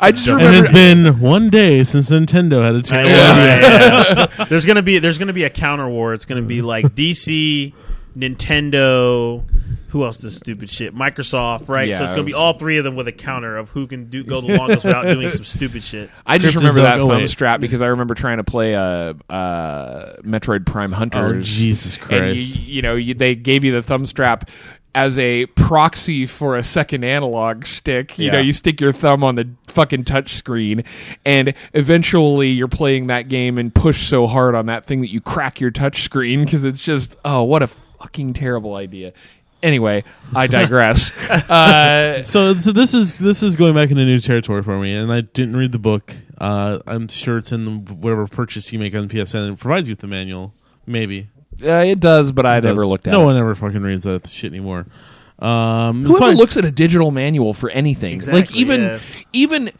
I just and remember it's been one day since Nintendo had a terrible Yeah, yeah. There's gonna be there's gonna be a counter war. It's gonna be like DC, Nintendo. Who else does stupid shit? Microsoft, right? Yeah, so it's gonna it be all three of them with a counter of who can do go the longest without doing some stupid shit. [LAUGHS] I just Cryptozoic remember that thumb 08. strap because I remember trying to play uh, uh, Metroid Prime Hunters. Oh, Jesus And Christ. you, you know, you, they gave you the thumb strap as a proxy for a second analog stick. You know, you stick your thumb on the fucking touch screen, and eventually you're playing that game and push so hard on that thing that you crack your touch screen because it's just oh, what a fucking terrible idea. Anyway, I digress. [LAUGHS] uh, So, so this is this is going back into new territory for me, and I didn't read the book. Uh, I'm sure it's in whatever purchase you make on PSN. It provides you with the manual, maybe. Uh, it does, but I It never does. looked at it. No it. one ever fucking reads that shit anymore. Um, it's Whoever fine. looks at a digital manual for anything, like Exactly, even yeah. even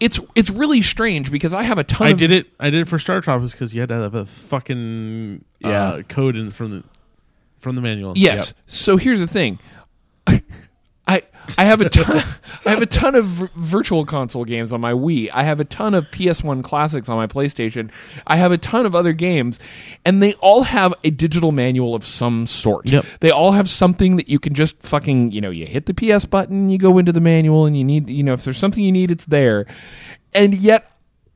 it's it's really strange because I have a ton. I of, did it. I did it for StarTropics because you had to have a fucking uh, Yeah. code in from the from the manual. Yes. So here's the thing. I I have a ton. [LAUGHS] I have a ton of virtual console games on my Wii. I have a ton of PS1 classics on my PlayStation. I have a ton of other games, and they all have a digital manual of some sort. Yep. They all have something that you can just fucking, you know, you hit the PS button, you go into the manual, and you need, you know, if there's something you need, it's there. And yet,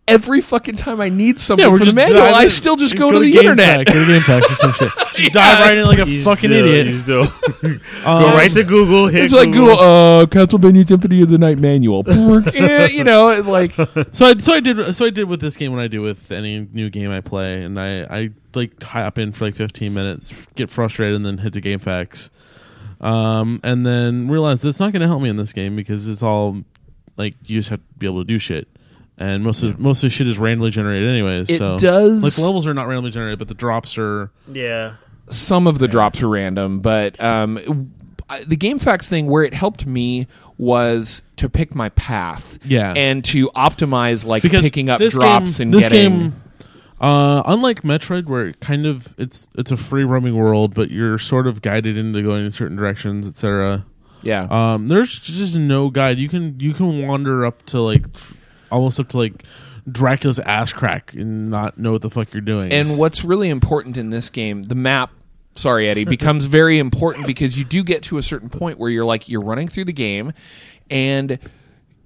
every fucking time I need something we're for the just manual, I still just go, to the GameFAQ, internet. Go to GameFAQ or some shit. [LAUGHS] Just dive right in like a You fucking still- idiot. You still Um, [LAUGHS] go right to Google. Hit It's like Google, uh, Castlevania Symphony of the Night manual. [LAUGHS] Eh, you know, like So I so I did so I did with this game when I do with any new game I play, and I I like hop in for like 15 minutes, get frustrated, and then hit the GameFAQs, um, and then realize it's not going to help me in this game because it's all like you just have to be able to do shit, and most of most of the shit is randomly generated anyways. it so does. like the levels are not randomly generated, but the drops are. yeah. some of the drops are random, but um, I- the GameFAQs thing where it helped me was to pick my path, Yeah. and to optimize like because picking up this drops game, and this getting. game uh, unlike Metroid, where it kind of it's it's a free roaming world, but you're sort of guided into going in certain directions, etc. yeah, Um, there's just no guide. You can you can wander up to like f- almost up to like Dracula's ass crack and not know what the fuck you're doing. And what's really important in this game, the map, sorry, Eddie, [LAUGHS] becomes very important because you do get to a certain point where you're like, you're running through the game, and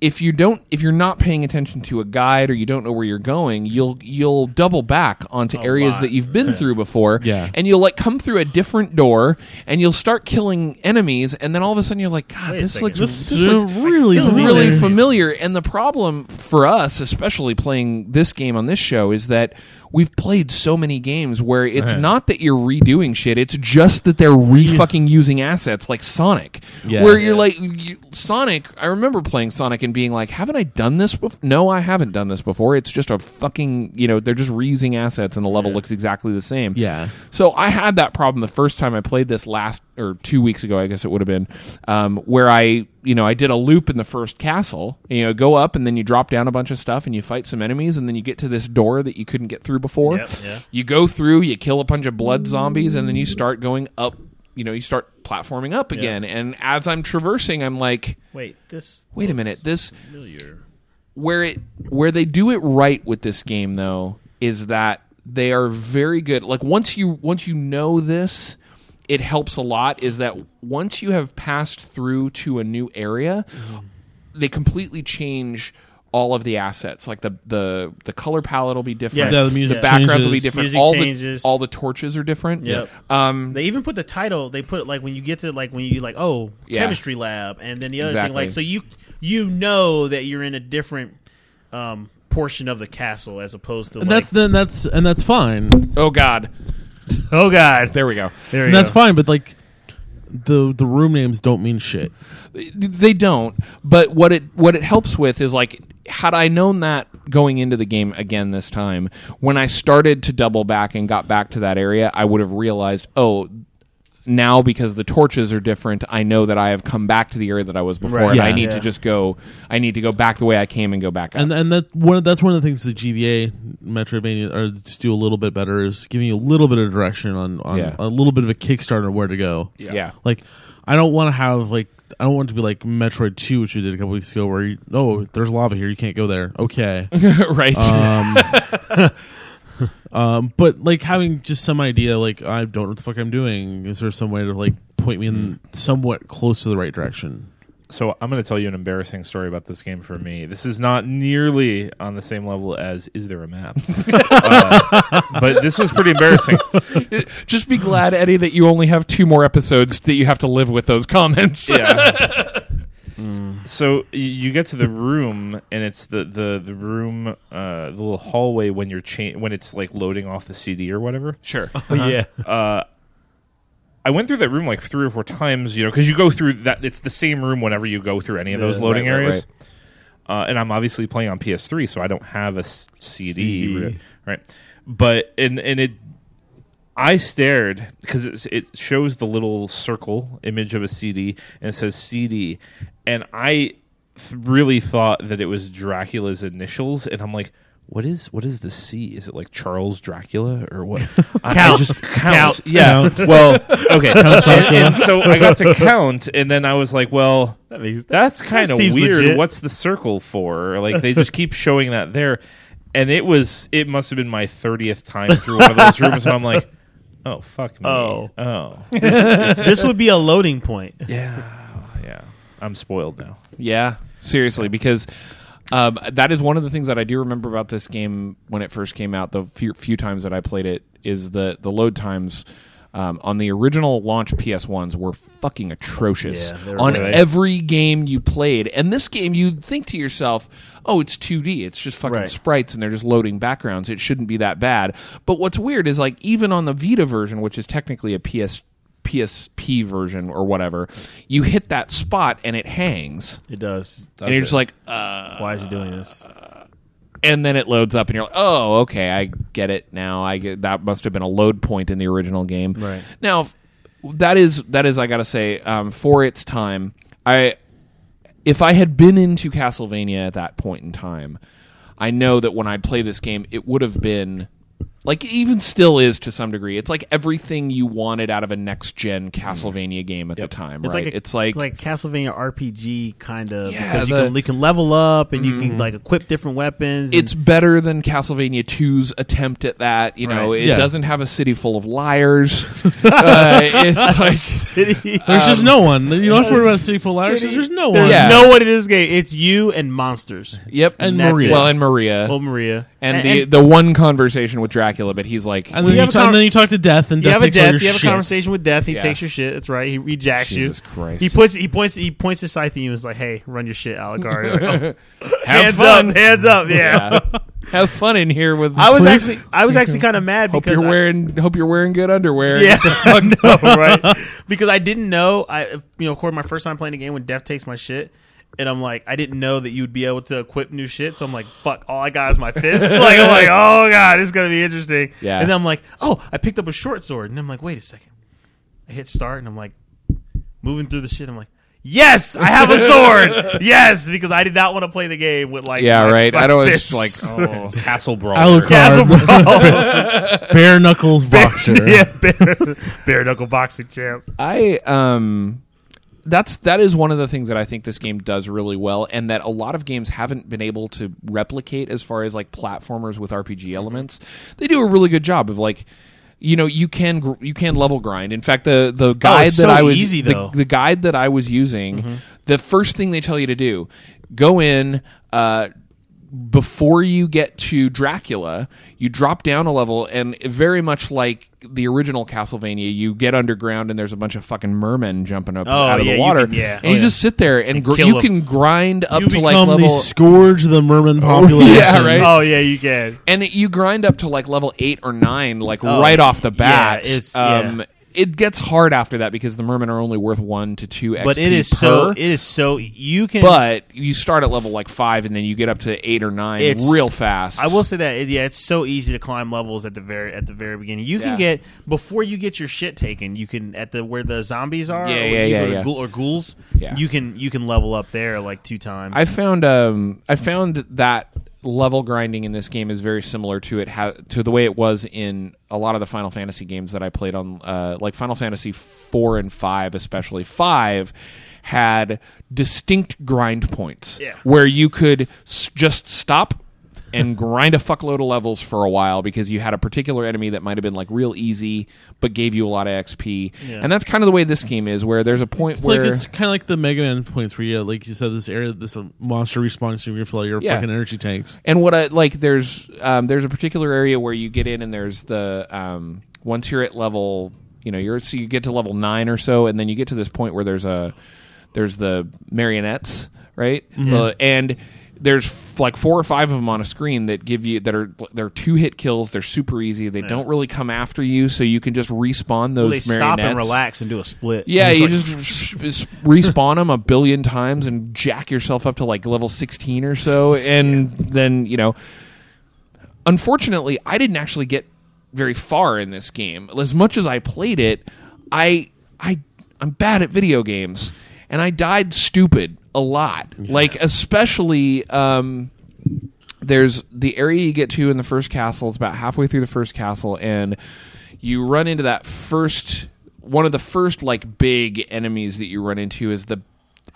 if you don't if you're not paying attention to a guide or you don't know where you're going you'll you'll double back onto areas lot. that you've been through before Yeah. and you'll like come through a different door and you'll start killing enemies and then all of a sudden you're like god Wait this looks this this looks really really familiar. And the problem for us, especially playing this game on this show, is that we've played so many games where it's not that you're redoing shit; it's just that they're re fucking using assets like Sonic, Yeah. where you're like you, Sonic. I remember playing Sonic and being like, "Haven't I done this before?" No, I haven't done this before. It's just a fucking you know they're just reusing assets and the level looks exactly the same. Yeah. So I had that problem the first time I played this last or two weeks ago, I guess it would have been, um, where I you know I did a loop in the first castle. You know, go up and then you drop down a bunch of stuff and you fight some enemies and then you get to this door that you couldn't get through before. Yep, yeah. You go through, you kill a bunch of blood zombies, and then you start going up. You know, you start platforming up again, and as I'm traversing, I'm like, Wait, this. wait a minute, this Familiar. where it where they do it right with this game though is that they are very good like once you once you know this it helps a lot is that once you have passed through to a new area they completely change all of the assets like the the the color palette will be different Yeah, the music the backgrounds will be different Music all changes. the all the torches are different Yep. um They even put the title. They put like when you get to like when you like oh Yeah. chemistry lab, and then the other thing like so you you know that you're in a different um, portion of the castle as opposed to and like that's then that's and that's fine. oh god [LAUGHS] oh god. There we go. There And that's fine, but like the the room names don't mean shit. they don't. But what it what it helps with is like had i known that going into the game again this time when i started to double back and got back to that area i would have realized oh now because the torches are different i know that i have come back to the area that i was before Right. and Yeah. i need Yeah. to just go i need to go back the way i came and go back up And and that one of- that's one of the things the GBA Metroidvania or just do a little bit better is giving you a little bit of direction on, on Yeah. a little bit of a kickstart on where to go. yeah, Like I don't want to have like I don't want to be like Metroid Two, which we did a couple weeks ago, where you, oh, there's lava here, you can't go there. Okay, [LAUGHS] right um, [LAUGHS] um, but like having just some idea, like I don't know what the fuck I'm doing. Is there some way to like point me in somewhat close to the right direction? So I'm going to tell you an embarrassing story about this game for me. This is not nearly on the same level as is there a map, [LAUGHS] uh, but this was pretty embarrassing. [LAUGHS] just be glad eddie that you only have two more episodes that you have to live with those comments Yeah. [LAUGHS] So you get to the room, and it's the the the room, uh, the little hallway when you're cha- when it's like loading off the CD or whatever. sure oh [LAUGHS] yeah Uh, I went through that room like three or four times, you know, because you go through that. It's the same room whenever you go through any of those Yeah, loading right, right, areas. Uh, and I'm obviously playing on PS3, so I don't have a s- CD, CD. right? But and and it, I stared because it shows the little circle image of a CD and it says CD, and I th- really thought that it was Dracula's initials, and I'm like, what is what is the C? Is it like Charles Dracula or what? [LAUGHS] I, I Count. just Count. Yeah. Well, okay. [LAUGHS] and, and so I got to count, and then I was like, well, That that's kind of seems weird. legit. What's the circle for? Like they just keep showing that there, and it was it must have been my thirtieth time through one of those rooms, and I'm like, oh fuck me, Oh. oh [LAUGHS] this would be a loading point. yeah, yeah. I'm spoiled now. Yeah, seriously, because um, that is one of the things that I do remember about this game when it first came out. The few, few times that I played it is the the load times. Um, on the original launch PS ones were fucking atrocious Yeah, on really- every game you played. And this game, you'd think to yourself, "Oh, it's 2D. It's just fucking Right. sprites, and they're just loading backgrounds. It shouldn't be that bad." But what's weird is like even on the Vita version, which is technically a PS PSP version or whatever, you hit that spot and it hangs It does. and you're just like, uh, Why is he doing this? And then it loads up, and you're like, oh, okay, I get it now. I get that must have been a load point in the original game. Right. now, that is that is I gotta say, um, for its time, I if I had been into Castlevania at that point in time, I know that when I'd play this game, it would have been like even still is to some degree. It's like everything you wanted out of a next gen Castlevania game at the time. It's right? like a, it's like, like Castlevania RPG kind of Yeah, because you can you can level up and you can like equip different weapons. and- it's better than Castlevania 2's attempt at that. You know, Right. it Yeah. doesn't have a city full of liars. [LAUGHS] uh, it's [LAUGHS] like city. There's just no one. You don't have to worry about a City Full Irish. City- There's no There's one. Yeah. no one in this game. It's you and monsters. yep, And that's Maria. it. well, and Maria, Oh, Maria. and, the the one conversation with Dracula, but he's like, And then You you, have talk, con- and then you talk to Death, and you Death have a takes all death. You have shit. a conversation with death. He Yeah. takes your shit. That's right. He, he jacks Jesus you. Christ. He puts. He points. He points his scythe at you and is like, "Hey, run your shit, Alucard." You're like, oh, [LAUGHS] have hands fun. up, hands up. Yeah. Yeah. have fun in here with. I was actually. I was actually kind of mad hope because you're I- wearing. hope you're wearing good underwear. Yeah, [LAUGHS] I know, right? Because I didn't know. I you know, of course, my first time playing the game when Death takes my shit, and I'm like, I didn't know that you'd be able to equip new shit. So I'm like, fuck, all I got is my fist. [LAUGHS] like I'm like, oh god, this is gonna be interesting. Yeah. And then I'm like, oh, I picked up a short sword, and I'm like, wait a second. I hit start, and I'm like, moving through the shit. I'm like. Yes, I have a sword. [LAUGHS] yes, because I did not want to play the game with like Yeah, my- right. my I don't fists. like. [LAUGHS] Oh. Castle Brawl. Alucard, Castle Brawl. bare knuckles boxer. yeah, bare, bare knuckle boxing champ. I um that's that is one of the things that I think this game does really well and that a lot of games haven't been able to replicate as far as like platformers with RPG elements. They do a really good job of like you know you can gr- you can level grind. In fact, the the guide it's that so I was easy, the, the guide that I was using, the first thing they tell you to do, go in uh before you get to Dracula, you drop down a level, and very much like the original Castlevania, you get underground, and there's a bunch of fucking mermen jumping up Oh, out of yeah, the water, can- yeah. and Oh, you yeah. just sit there and, And gr- you them. can grind up You to like level. the scourge the merman population. [LAUGHS] yeah, right. Oh yeah, you can. and it, you grind up to like level eight or nine, like Oh, right off the bat. yeah, um, yeah. It gets hard after that because the mermen are only worth one to two XP But it is per, so. It is so. You can. but you start at level like five, and then you get up to eight or nine It's- real fast. I will say that yeah, it's so easy to climb levels at the very at the very beginning. You can Yeah. get before you get your shit taken. You can at the where the zombies are, Yeah, or yeah, yeah, yeah. ghoul- or ghouls. Yeah. You can you can level up there like two times. I found um I found that level grinding in this game is very similar to it ha- to the way it was in a lot of the Final Fantasy games that I played on uh, like Final Fantasy 4 and 5 especially 5 had distinct grind points Yeah. where you could s- just stop and grind a fuckload of levels for a while because you had a particular enemy that might have been like real easy but gave you a lot of XP. Yeah. And that's kind of the way this game is where there's a point It's where like it's kind of like the Mega Man points where you, like you said, this area, this uh, monster respawns to you fill your Yeah. fucking energy tanks. And what I like, there's um, there's a particular area where you get in, and there's the um, once you're at level, you know, you're so you get to level nine or so, and then you get to this point where there's a there's the marionettes, right? Uh, and there's like four or five of them on a screen that give you that are they're two hit kills. They're super easy. They don't really come after you, so you can just respawn those they stop and relax and do a split. Yeah, you it's just [LAUGHS] respawn them a billion times and jack yourself up to like level 16 or so. And then, you know, unfortunately, I didn't actually get very far in this game. As much as I played it, I, I, I'm bad at video games and I died stupid a lot. Like, especially, um, there's the area you get to in the first castle. It's about halfway through the first castle, and you run into that first one of the first like big enemies that you run into is the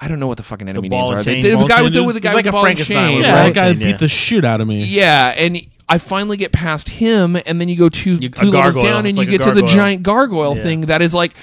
I don't know what the fucking enemy ball names are. and chain the, the guy with the with the guy He's with like the a ball and Frankenstein chain, Yeah, that guy chain, yeah. beat the shit out of me. Yeah, and I finally get past him, and then you go two You- two levels down, and It's you like a get to the giant gargoyle Yeah. thing that is like.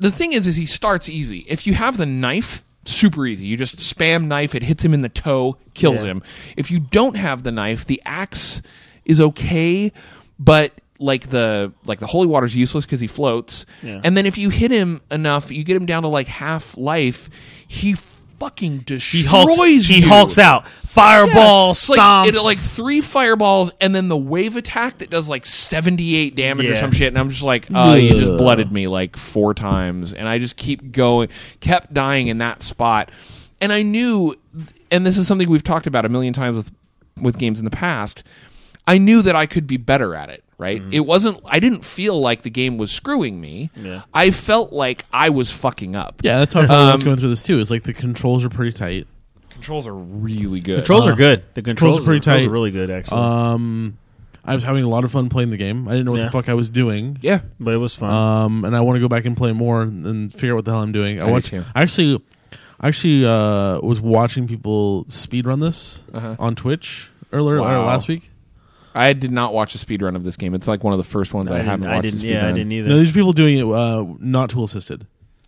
The thing is, is he starts easy. If you have the knife, super easy. You just spam knife, it hits him in the toe, kills Yeah. him. If you don't have the knife, the axe is okay, but like the like the holy water's useless because he floats. Yeah. And then if you hit him enough, you get him down to like half life. He fucking destroys He hulks. He hulks out. Fireball, like, stomps. it, like three fireballs and then the wave attack that does like 78 damage or some shit. And I'm just like, oh, you just blooded me like four times. And I just keep going, kept dying in that spot. And I knew, and this is something we've talked about a million times with, with games in the past. I knew that I could be better at it, right? It wasn't, I didn't feel like the game was screwing me. Yeah. I felt like I was fucking up. Yeah, that's how I felt when I was Um, going through this too. It's like the controls are pretty tight. Controls are really good. controls Uh, are good. The controls, controls are pretty controls tight. Are really good actually, Um, I was having a lot of fun playing the game. I didn't know what Yeah. the fuck I was doing. yeah. but it was fun. Um, and I want to go back and play more and, and figure out what the hell I'm doing. I, I do watched. too. I actually, I actually uh, was watching people speed run this Uh-huh. on Twitch earlier Wow. or last week. I did not watch a speed run of this game. It's like one of the first ones I, I haven't didn't. watched. I a didn't speed yeah, I didn't either. No, these people doing it uh, not tool assisted,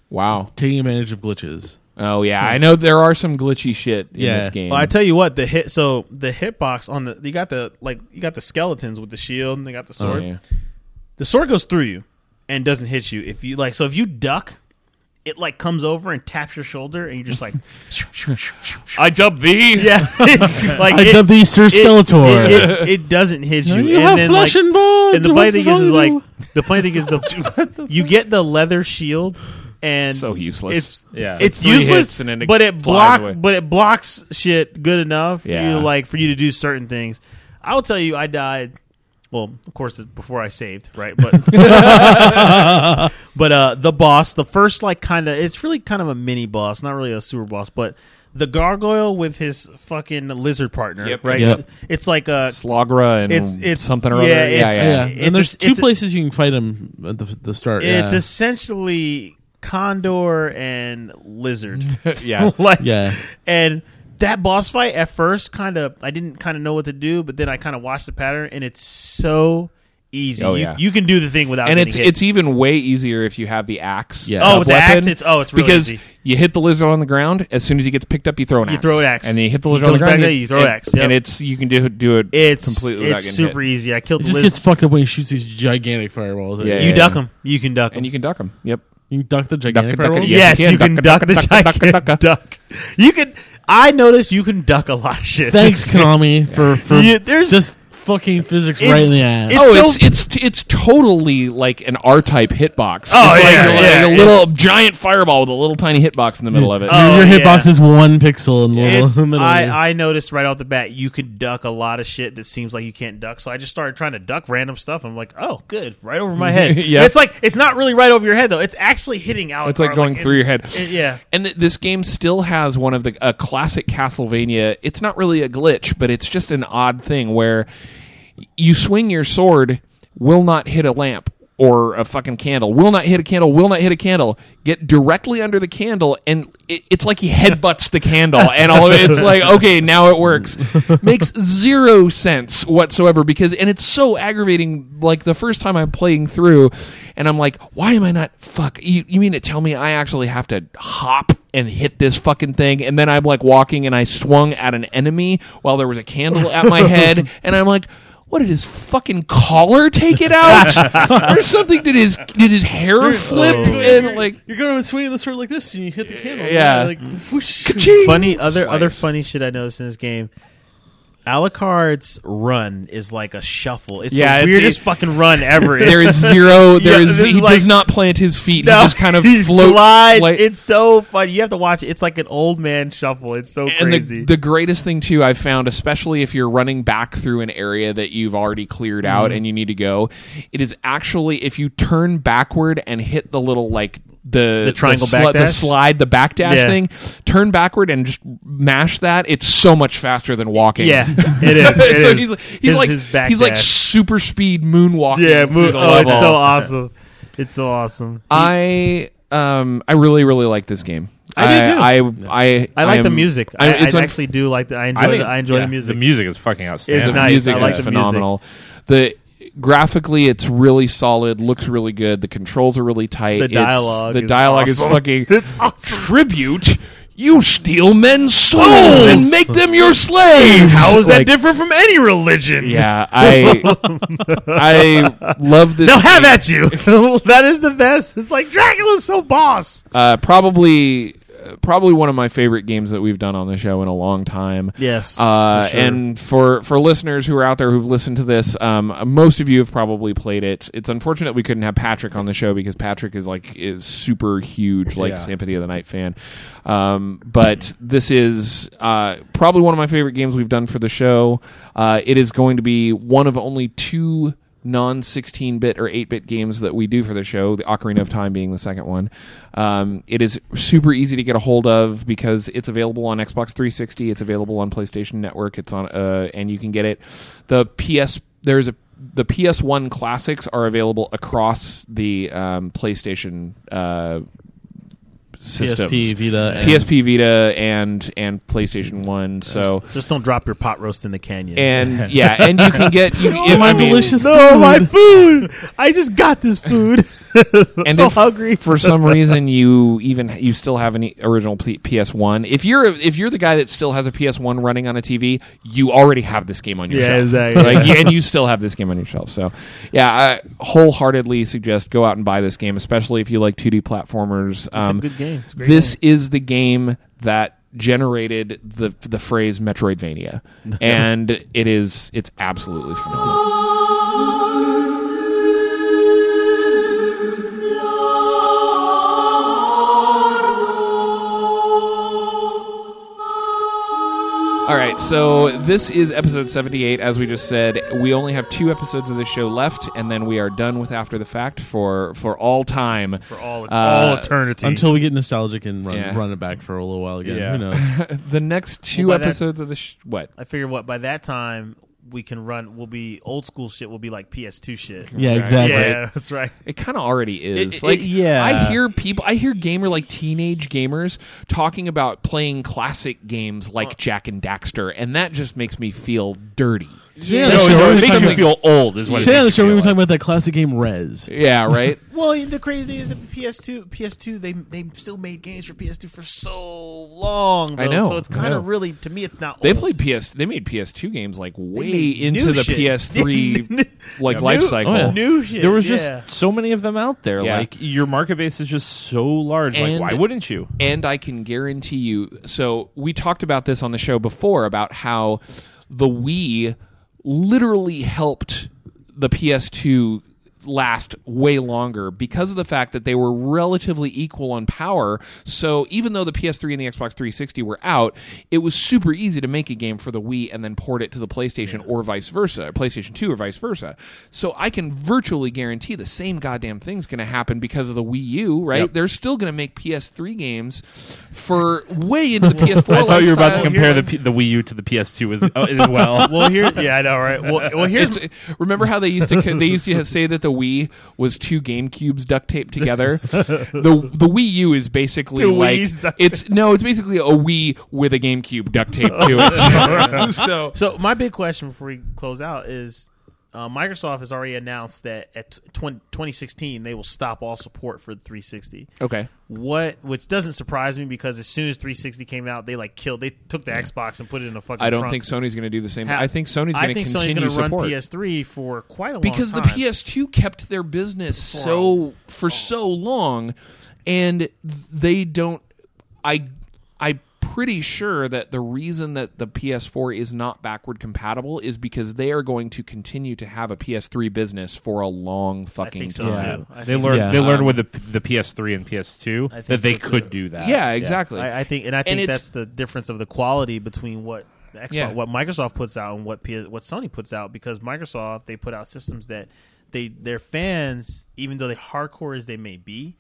Wow. taking advantage of glitches. Oh yeah, I know there are some glitchy shit in Yeah. this game. Well, I tell you what, the hit. So the hitbox on the you got the like you got the skeletons with the shield, and they got the Oh, sword. yeah. The sword goes through you and doesn't hit you. If you like, so if you duck, it like comes over and taps your shoulder, and you're just like, [LAUGHS] I dub thee. yeah, [LAUGHS] like I it, dubbed thee Sir Skeletor. It, it, it doesn't hit you, You and have then flesh like, and bone. and the funny thing is, is like the funny thing is [LAUGHS] the you get the leather shield, and So useless. It's Yeah. it's Three useless, and then it but it flies block, away. but it blocks shit good enough for Yeah. you like for you to do certain things. I'll tell you, I died. Well, of course, it's before I saved, right? But [LAUGHS] but uh, the boss, the first like kind of, it's really kind of a mini boss, not really a super boss, but the gargoyle with his fucking lizard partner, Yep. right? Yep. It's like a Slogra and It's- it's- something or yeah, other. it's- yeah, yeah. yeah, It's and there's a- two it's places you can fight him at the, the start. it's yeah. essentially condor and lizard. [LAUGHS] yeah. [LAUGHS] like yeah. and that boss fight at first kind of I didn't kind of know what to do, but then I kind of watched the pattern and it's so easy. Oh, you, yeah. you can do the thing without And it's hit. it's even way easier if you have the axe. Yeah. oh, with the axe, it's oh, it's really because easy. you hit the lizard on the ground. As soon as he gets picked up, you throw an You axe. You throw an axe. and then you hit the lizard on the comes back ground. there, you throw and, axe, yep. and it's you can do do it. It's completely it's getting super hit. easy. I killed It the just lizard. gets fucked up when he shoots these gigantic fireballs. Yeah, you yeah, duck yeah. You can duck them. and you can duck him. Yep. You can duck the Duck gigantic it, duck it, fireballs. yeah. yes, you you can. can Duck, duck the duck, duck, duck, gigantic duck. duck. You can. I noticed you can duck a lot of shit. Thanks, Konami, for for [LAUGHS] Yeah, there's- just fucking physics It's- right in the ass. it's oh, so- it's it's it's totally like an R-type hitbox. Oh, it's like, yeah, like yeah, a little giant fireball with a little tiny hitbox in the middle of it. Oh, your, your oh, yeah. hitbox is one pixel in the It's, [LAUGHS] middle. of it. I, I noticed right off the bat you could duck a lot of shit that seems like you can't duck. So I just started trying to duck random stuff. I'm like, oh, good, right over my head. [LAUGHS] Yeah. It's like it's not really right over your head though. It's actually hitting Alucard. It's like going in- through your head. it- yeah. And th- this game still has one of the a classic Castlevania. It's not really a glitch, but it's just an odd thing where you swing your sword, will not hit a lamp or a fucking candle. Will not hit a candle. Will not hit a candle. Get directly under the candle, and it, it's like he headbutts the candle, and all of it. It's like [LAUGHS] okay, now it works. Makes zero sense whatsoever because, and it's so aggravating. Like the first time I'm playing through, and I'm like, why am I not? Fuck, you, you mean to tell me I actually have to hop and hit this fucking thing? And then I'm like walking, and I swung at an enemy while there was a candle at my [LAUGHS] head, and I'm like. What did his fucking collar take it out, [LAUGHS] or something? Did his did his hair flip and like You're going to swing the sword like this, and you hit the candle. Yeah. like whoosh. ka-ching! Funny other other funny shit I noticed in this game. Alucard's run is like a shuffle. It's Yeah, the it's- weirdest fucking run [LAUGHS] ever. There is zero. [LAUGHS] There Yeah, is he like- does not plant his feet. No, he just kind of [LAUGHS] floats. glides. like- it's so funny. You have to watch it. It's like an old man shuffle. It's so and crazy. the, the greatest thing too I've found, especially if you're running back through an area that you've already cleared out Mm-hmm. and you need to go, it is actually if you turn backward and hit the little like the The triangle the, sli- the slide, the backdash Yeah. thing, turn backward and just mash that. It's so much faster than walking. Yeah, it is. [LAUGHS] It so is. he's like he's His- like his back he's like super speed moonwalking. yeah. through Move, the oh, level. it's so awesome. It's so awesome. I um I really really like this game. I do too. I I, I like the am- music. I- I, it's I un- actually do like the. I enjoy. I think the, I enjoy yeah, the music. The music is fucking outstanding. It's the nice. music I like is the music. phenomenal. The graphically, it's really solid. Looks really good. The controls are really tight. The It's- dialogue the is dialogue awesome. is fucking [LAUGHS] It's awesome. tribute. You steal men's souls and make them your slaves. How is that Like, different from any religion? Yeah, I [LAUGHS] I love this. They'll have game. at you. [LAUGHS] that is the best. It's like Dracula's so boss. Uh, probably, probably one of my favorite games that we've done on the show in a long time. Yes. Uh, for sure. And for for listeners who are out there who've listened to this, um, most of you have probably played it. It's unfortunate we couldn't have Patrick on the show because Patrick is like is super huge, like Yeah. Symphony of the Night fan. Um, but this is uh, probably one of my favorite games we've done for the show. Uh, it is going to be one of only two non 16 bit or 8 bit games that we do for the show, the Ocarina of Time being the second one. Um, it is super easy to get a hold of because it's available on Xbox 360, it's available on PlayStation Network, it's on, uh, and you can get it. The PS, there's a the PS1 classics are available across the um, PlayStation uh, systems. PSP, Vita, and PSP Vita and and PlayStation One. So just don't drop your pot roast in the canyon. and [LAUGHS] yeah, and you can get you. Oh, my delicious no, my food. I just got this food. [LAUGHS] and so if hungry. for some reason you even you still have an original P- PS1. If you're if you're the guy that still has a PS1 running on a TV, you already have this game on your Yeah, shelf. exactly. Like, you- and you still have this game on your shelf. So, yeah, I wholeheartedly suggest go out and buy this game, especially if you like 2D platformers. It's Um, a good game. It's a great this game. is the game that generated the the phrase Metroidvania, [LAUGHS] and it is it's absolutely phenomenal. All right, so this is episode 78. As we just said, we only have two episodes of this show left, and then we are done with After the Fact for for all time. for all Uh, all eternity. until we get nostalgic and run Yeah. run it back for a little while again. Yeah. Who knows? [LAUGHS] the next two Well, by that- episodes of the sh- what? I figure what by that time we can run. Will be old school shit. Will be like PS2 shit. yeah, exactly. Yeah, [LAUGHS] that's right. It kind of already is. It- it- like, yeah. I hear people, I hear gamer like teenage gamers talking about playing classic games like Jak and Daxter, and that just makes me feel dirty. Today on No, the show, it we were makes you about- feel old, is what. it today on the makes show you we were feel talking about that classic game Rez. Yeah, right. [LAUGHS] Well, the crazy thing is that PS2, PS2, they they still made games for PS2 for so long. I know, So it's I kind know. of really to me, it's not. They old. played PS. They made PS2 games like way made into the shit. [LAUGHS] PS3 like life New- cycle. oh, yeah. new shit. There was just yeah. so many of them out there. Yeah. Like your market base is just so large. And- like why wouldn't you? And I can guarantee you. So we talked about this on the show before about how the Wii literally helped the PS2 last way longer because of the fact that they were relatively equal on power. So even though the PS3 and the Xbox 360 were out, it was super easy to make a game for the Wii and then port it to the PlayStation or vice versa, or PlayStation 2 or vice versa. So I can virtually guarantee the same goddamn thing's going to happen because of the Wii U, right? Yep. They're still going to make PS3 games for way into the PS4. [LAUGHS] I thought you were about to compare the P- the Wii U to the PS2 as, uh, as well. Well, here, yeah, I know, right? Well, well [LAUGHS] here's It's, remember how they used to they used to say that the Wii was two Game Cubes duct taped together. [LAUGHS] the The Wii U is basically Two like Wii's duct it's no, it's basically a Wii with a GameCube duct taped to it. [LAUGHS] [LAUGHS] so So my big question before we close out is, uh, Microsoft has already announced that at 20, 2016 they will stop all support for the 360. okay, What, which doesn't surprise me because as soon as 360 came out, they like killed. They took the Xbox and put it in a fucking. I don't trunk. think Sony's going to do the same. Ha- I think Sony's going to think Sony's continue going to run support. PS3 for quite a long time because the. PS2 kept their business so for so long, and they don't. I I'm pretty sure that the reason that the PS4 is not backward compatible is because they are going to continue to have a PS3 business for a long I fucking think so time. too. I They learned Yeah. they learned with the the PS3 and PS2 that they so, too. could do that. Yeah, exactly. I, I think, and I think it's- that's the difference of the quality between what Xbox, Yeah. what Microsoft puts out and what P- what Sony puts out. Because Microsoft they put out systems that they their fans, even though they hardcore as they may be,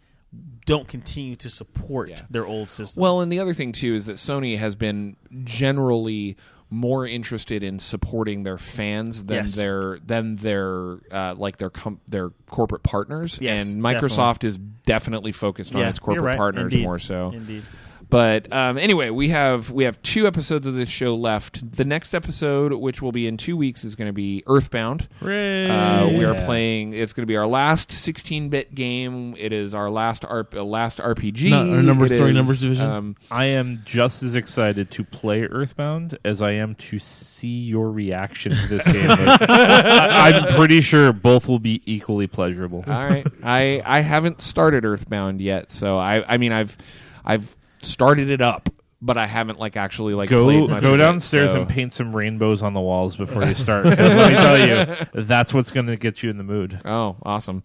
don't continue to support Yeah. their old systems. Well, and the other thing too is that Sony has been generally more interested in supporting their fans than Yes. their than their uh, like their com- their corporate partners. Yes, and Microsoft is definitely focused on Yeah, its corporate right. partners Indeed. more so. Indeed. But um, anyway, we have we have two episodes of this show left. The next episode, which will be in two weeks, is going to be Earthbound. Uh, we are playing. It's going to be our last 16-bit game. It is our last R- uh, last RPG. No, our number It three is, numbers division. Um, I am just as excited to play Earthbound as I am to see your reaction to this game. Like, [LAUGHS] I, I'm pretty sure both will be equally pleasurable. all right, I I haven't started Earthbound yet, so I I mean I've I've started it up, but I haven't like actually like Go played much go of it, downstairs so- and paint some rainbows on the walls before you start. 'cause [LAUGHS] let me tell you, that's what's going to get you in the mood. Oh, awesome.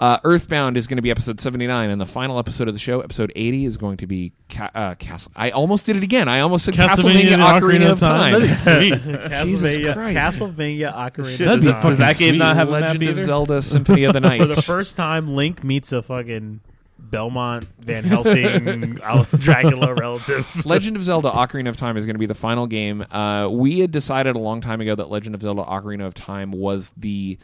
Uh, Earthbound is going to be episode 79, and the final episode of the show, episode 80, is going to be Ca- uh, Castle. I almost did it again. I almost said Castlevania, Ocarina, of Time. That is sweet. [LAUGHS] Jesus Castlevania, Christ. Castlevania Ocarina Shit, of does, Time. does that game Sweet not have a Legend of either? Zelda Symphony of the [LAUGHS] Night. For the first time, Link meets a fucking Belmont Van Helsing [LAUGHS] Dracula relative. Legend of Zelda Ocarina of Time is going to be the final game. Uh, we had decided a long time ago that Legend of Zelda Ocarina of Time was the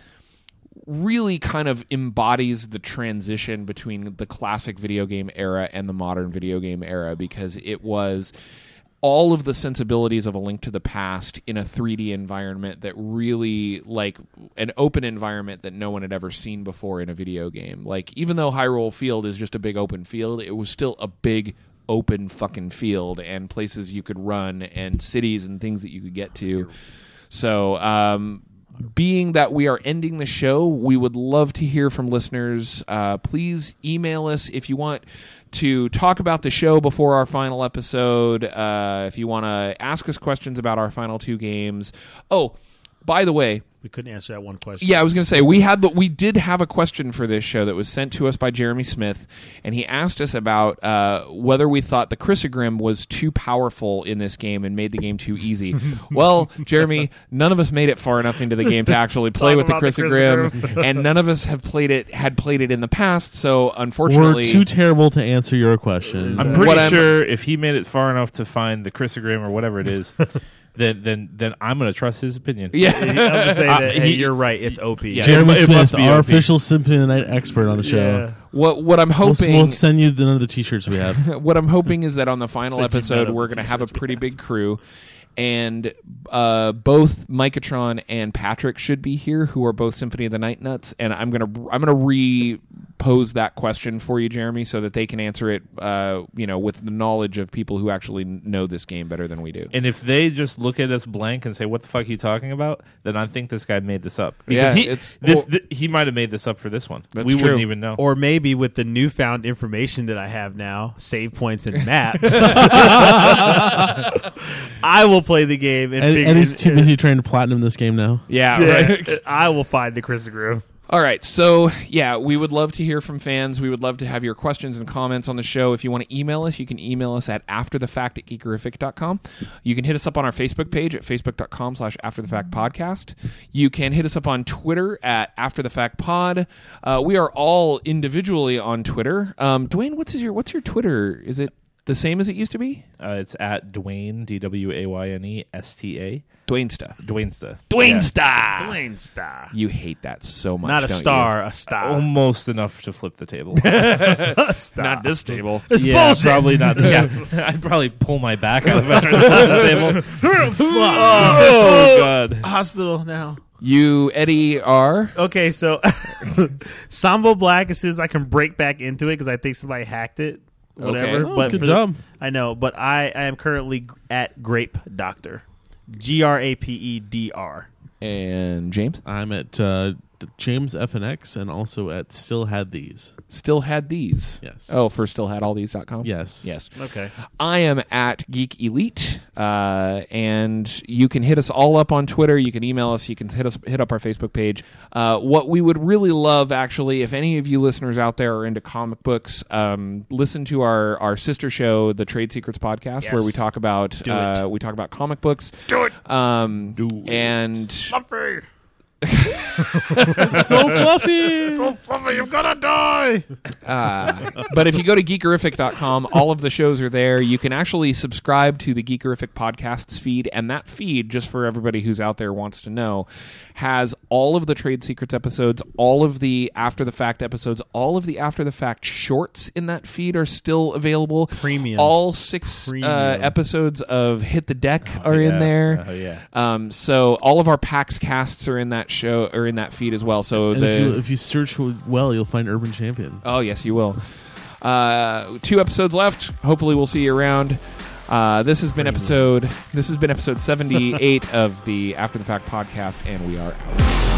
really kind of embodies the transition between the classic video game era and the modern video game era because it was all of the sensibilities of a link to the past in a 3D environment that really like an open environment that no one had ever seen before in a video game. Like even though Hyrule Field is just a big open field, it was still a big open fucking field and places you could run and cities and things that you could get to. So, um, being that we are ending the show, we would love to hear from listeners. Uh, please email us if you want to talk about the show before our final episode. Uh, if you want to ask us questions about our final two games. Oh, by the way, we couldn't answer that one question. yeah, I was going to say we had the, we did have a question for this show that was sent to us by Jeremy Smith, and he asked us about uh, whether we thought the Crissaegrim was too powerful in this game and made the game too easy. [LAUGHS] well, Jeremy, none of us made it far enough into the game to actually [LAUGHS] play with the about the Crissaegrim, and none of us have played it had played it in the past. So unfortunately, We're too terrible to answer your question. I'm What pretty I'm- sure if he made it far enough to find the Chrysogram or whatever it is, then then then I'm going to trust his opinion. yeah. [LAUGHS] I'm gonna say Uh, that. hey, he- you're right. It's OP. Yeah. Jeremy It must Smith, be our OP. official Symphony of the Night expert on the show. Yeah. What what I'm We'll, hoping we'll send you the, none of the t-shirts we have. [LAUGHS] what I'm hoping is that on the final Send you episode none we're going to have a t-shirts we pretty big crew, and uh, both Micatron and Patrick should be here, who are both Symphony of the Night nuts. And I'm gonna I'm gonna repose that question for you, Jeremy, so that they can answer it. Uh, you know, with the knowledge of people who actually know this game better than we do. And if they just look at us blank and say, "What the fuck are you talking about?" then I think this guy made this up. Yeah, Because he, it's- this well- th- he might have made this up for this one. That's we true. wouldn't even know. Or maybe with the newfound information that I have now, save points and maps, [LAUGHS] I will play the game and, and, figure, and he's too busy trying to platinum this game now. Yeah, Yeah, right. [LAUGHS] I will find the Crissaegrim. All right. So, yeah, we would love to hear from fans. We would love to have your questions and comments on the show. If you want to email us, you can email us at afterthefact at geekerific.com. You can hit us up on our Facebook page at facebook.com slash afterthefactpodcast. You can hit us up on Twitter at afterthefactpod. Uh, we are all individually on Twitter. Um, Dwayne, what's your, what's your Twitter? Is it the same as it used to be? uh, it's at Dwayne D W A Y N E S T A Dwaynesta. Dwaynesta. Dwaynesta! Blaine Star. You hate that so much. Not a don't you? star, a star. Almost enough to flip the table. [LAUGHS] Not this table. It's yeah, bullshit. probably not. [LAUGHS] Yeah, I'd probably pull my back out of it the table. [LAUGHS] oh, God. Hospital now. You, Eddie R. Okay, so Sambo Black. As soon as I can break back into it because I think somebody hacked it. Whatever. Okay. Oh, but good for the- I know, but I, I am currently at Grape Doctor. G R A P E D R. And James. I'm at uh, James FNX and X and also at Still Had These. Still had these. Yes. Oh, for stillhadallthese.com? Yes. Yes. Okay. I am at Geek Elite, uh, and you can hit us all up on Twitter. You can email us. You can hit us hit up our Facebook page. Uh, what we would really love, actually, if any of you listeners out there are into comic books, um, listen to our our sister show, the Trade Secrets Podcast, where we talk about Do uh, it. we talk about comic books. Do it. Um, Do it. and [LAUGHS] So fluffy. so fluffy. You're gonna die. Uh, but if you go to geekerific.com, all of the shows are there. You can actually subscribe to the Geekerific podcasts feed, and that feed, just for everybody who's out there wants to know, has all of the trade secrets episodes, all of the after the fact episodes, all of the after the fact shorts in that feed are still available. Premium. All six uh, episodes of Hit the Deck are in there. Oh, yeah. Um, so all of our PAX casts are in that show or in that feed as well. So And the if you if you search well, you'll find Urban Champion. Oh yes, you will. Uh, two episodes left. Hopefully, we'll see you around. Uh, this has been episode. This has been episode seventy-eight [LAUGHS] of the After the Fact podcast, and we are out.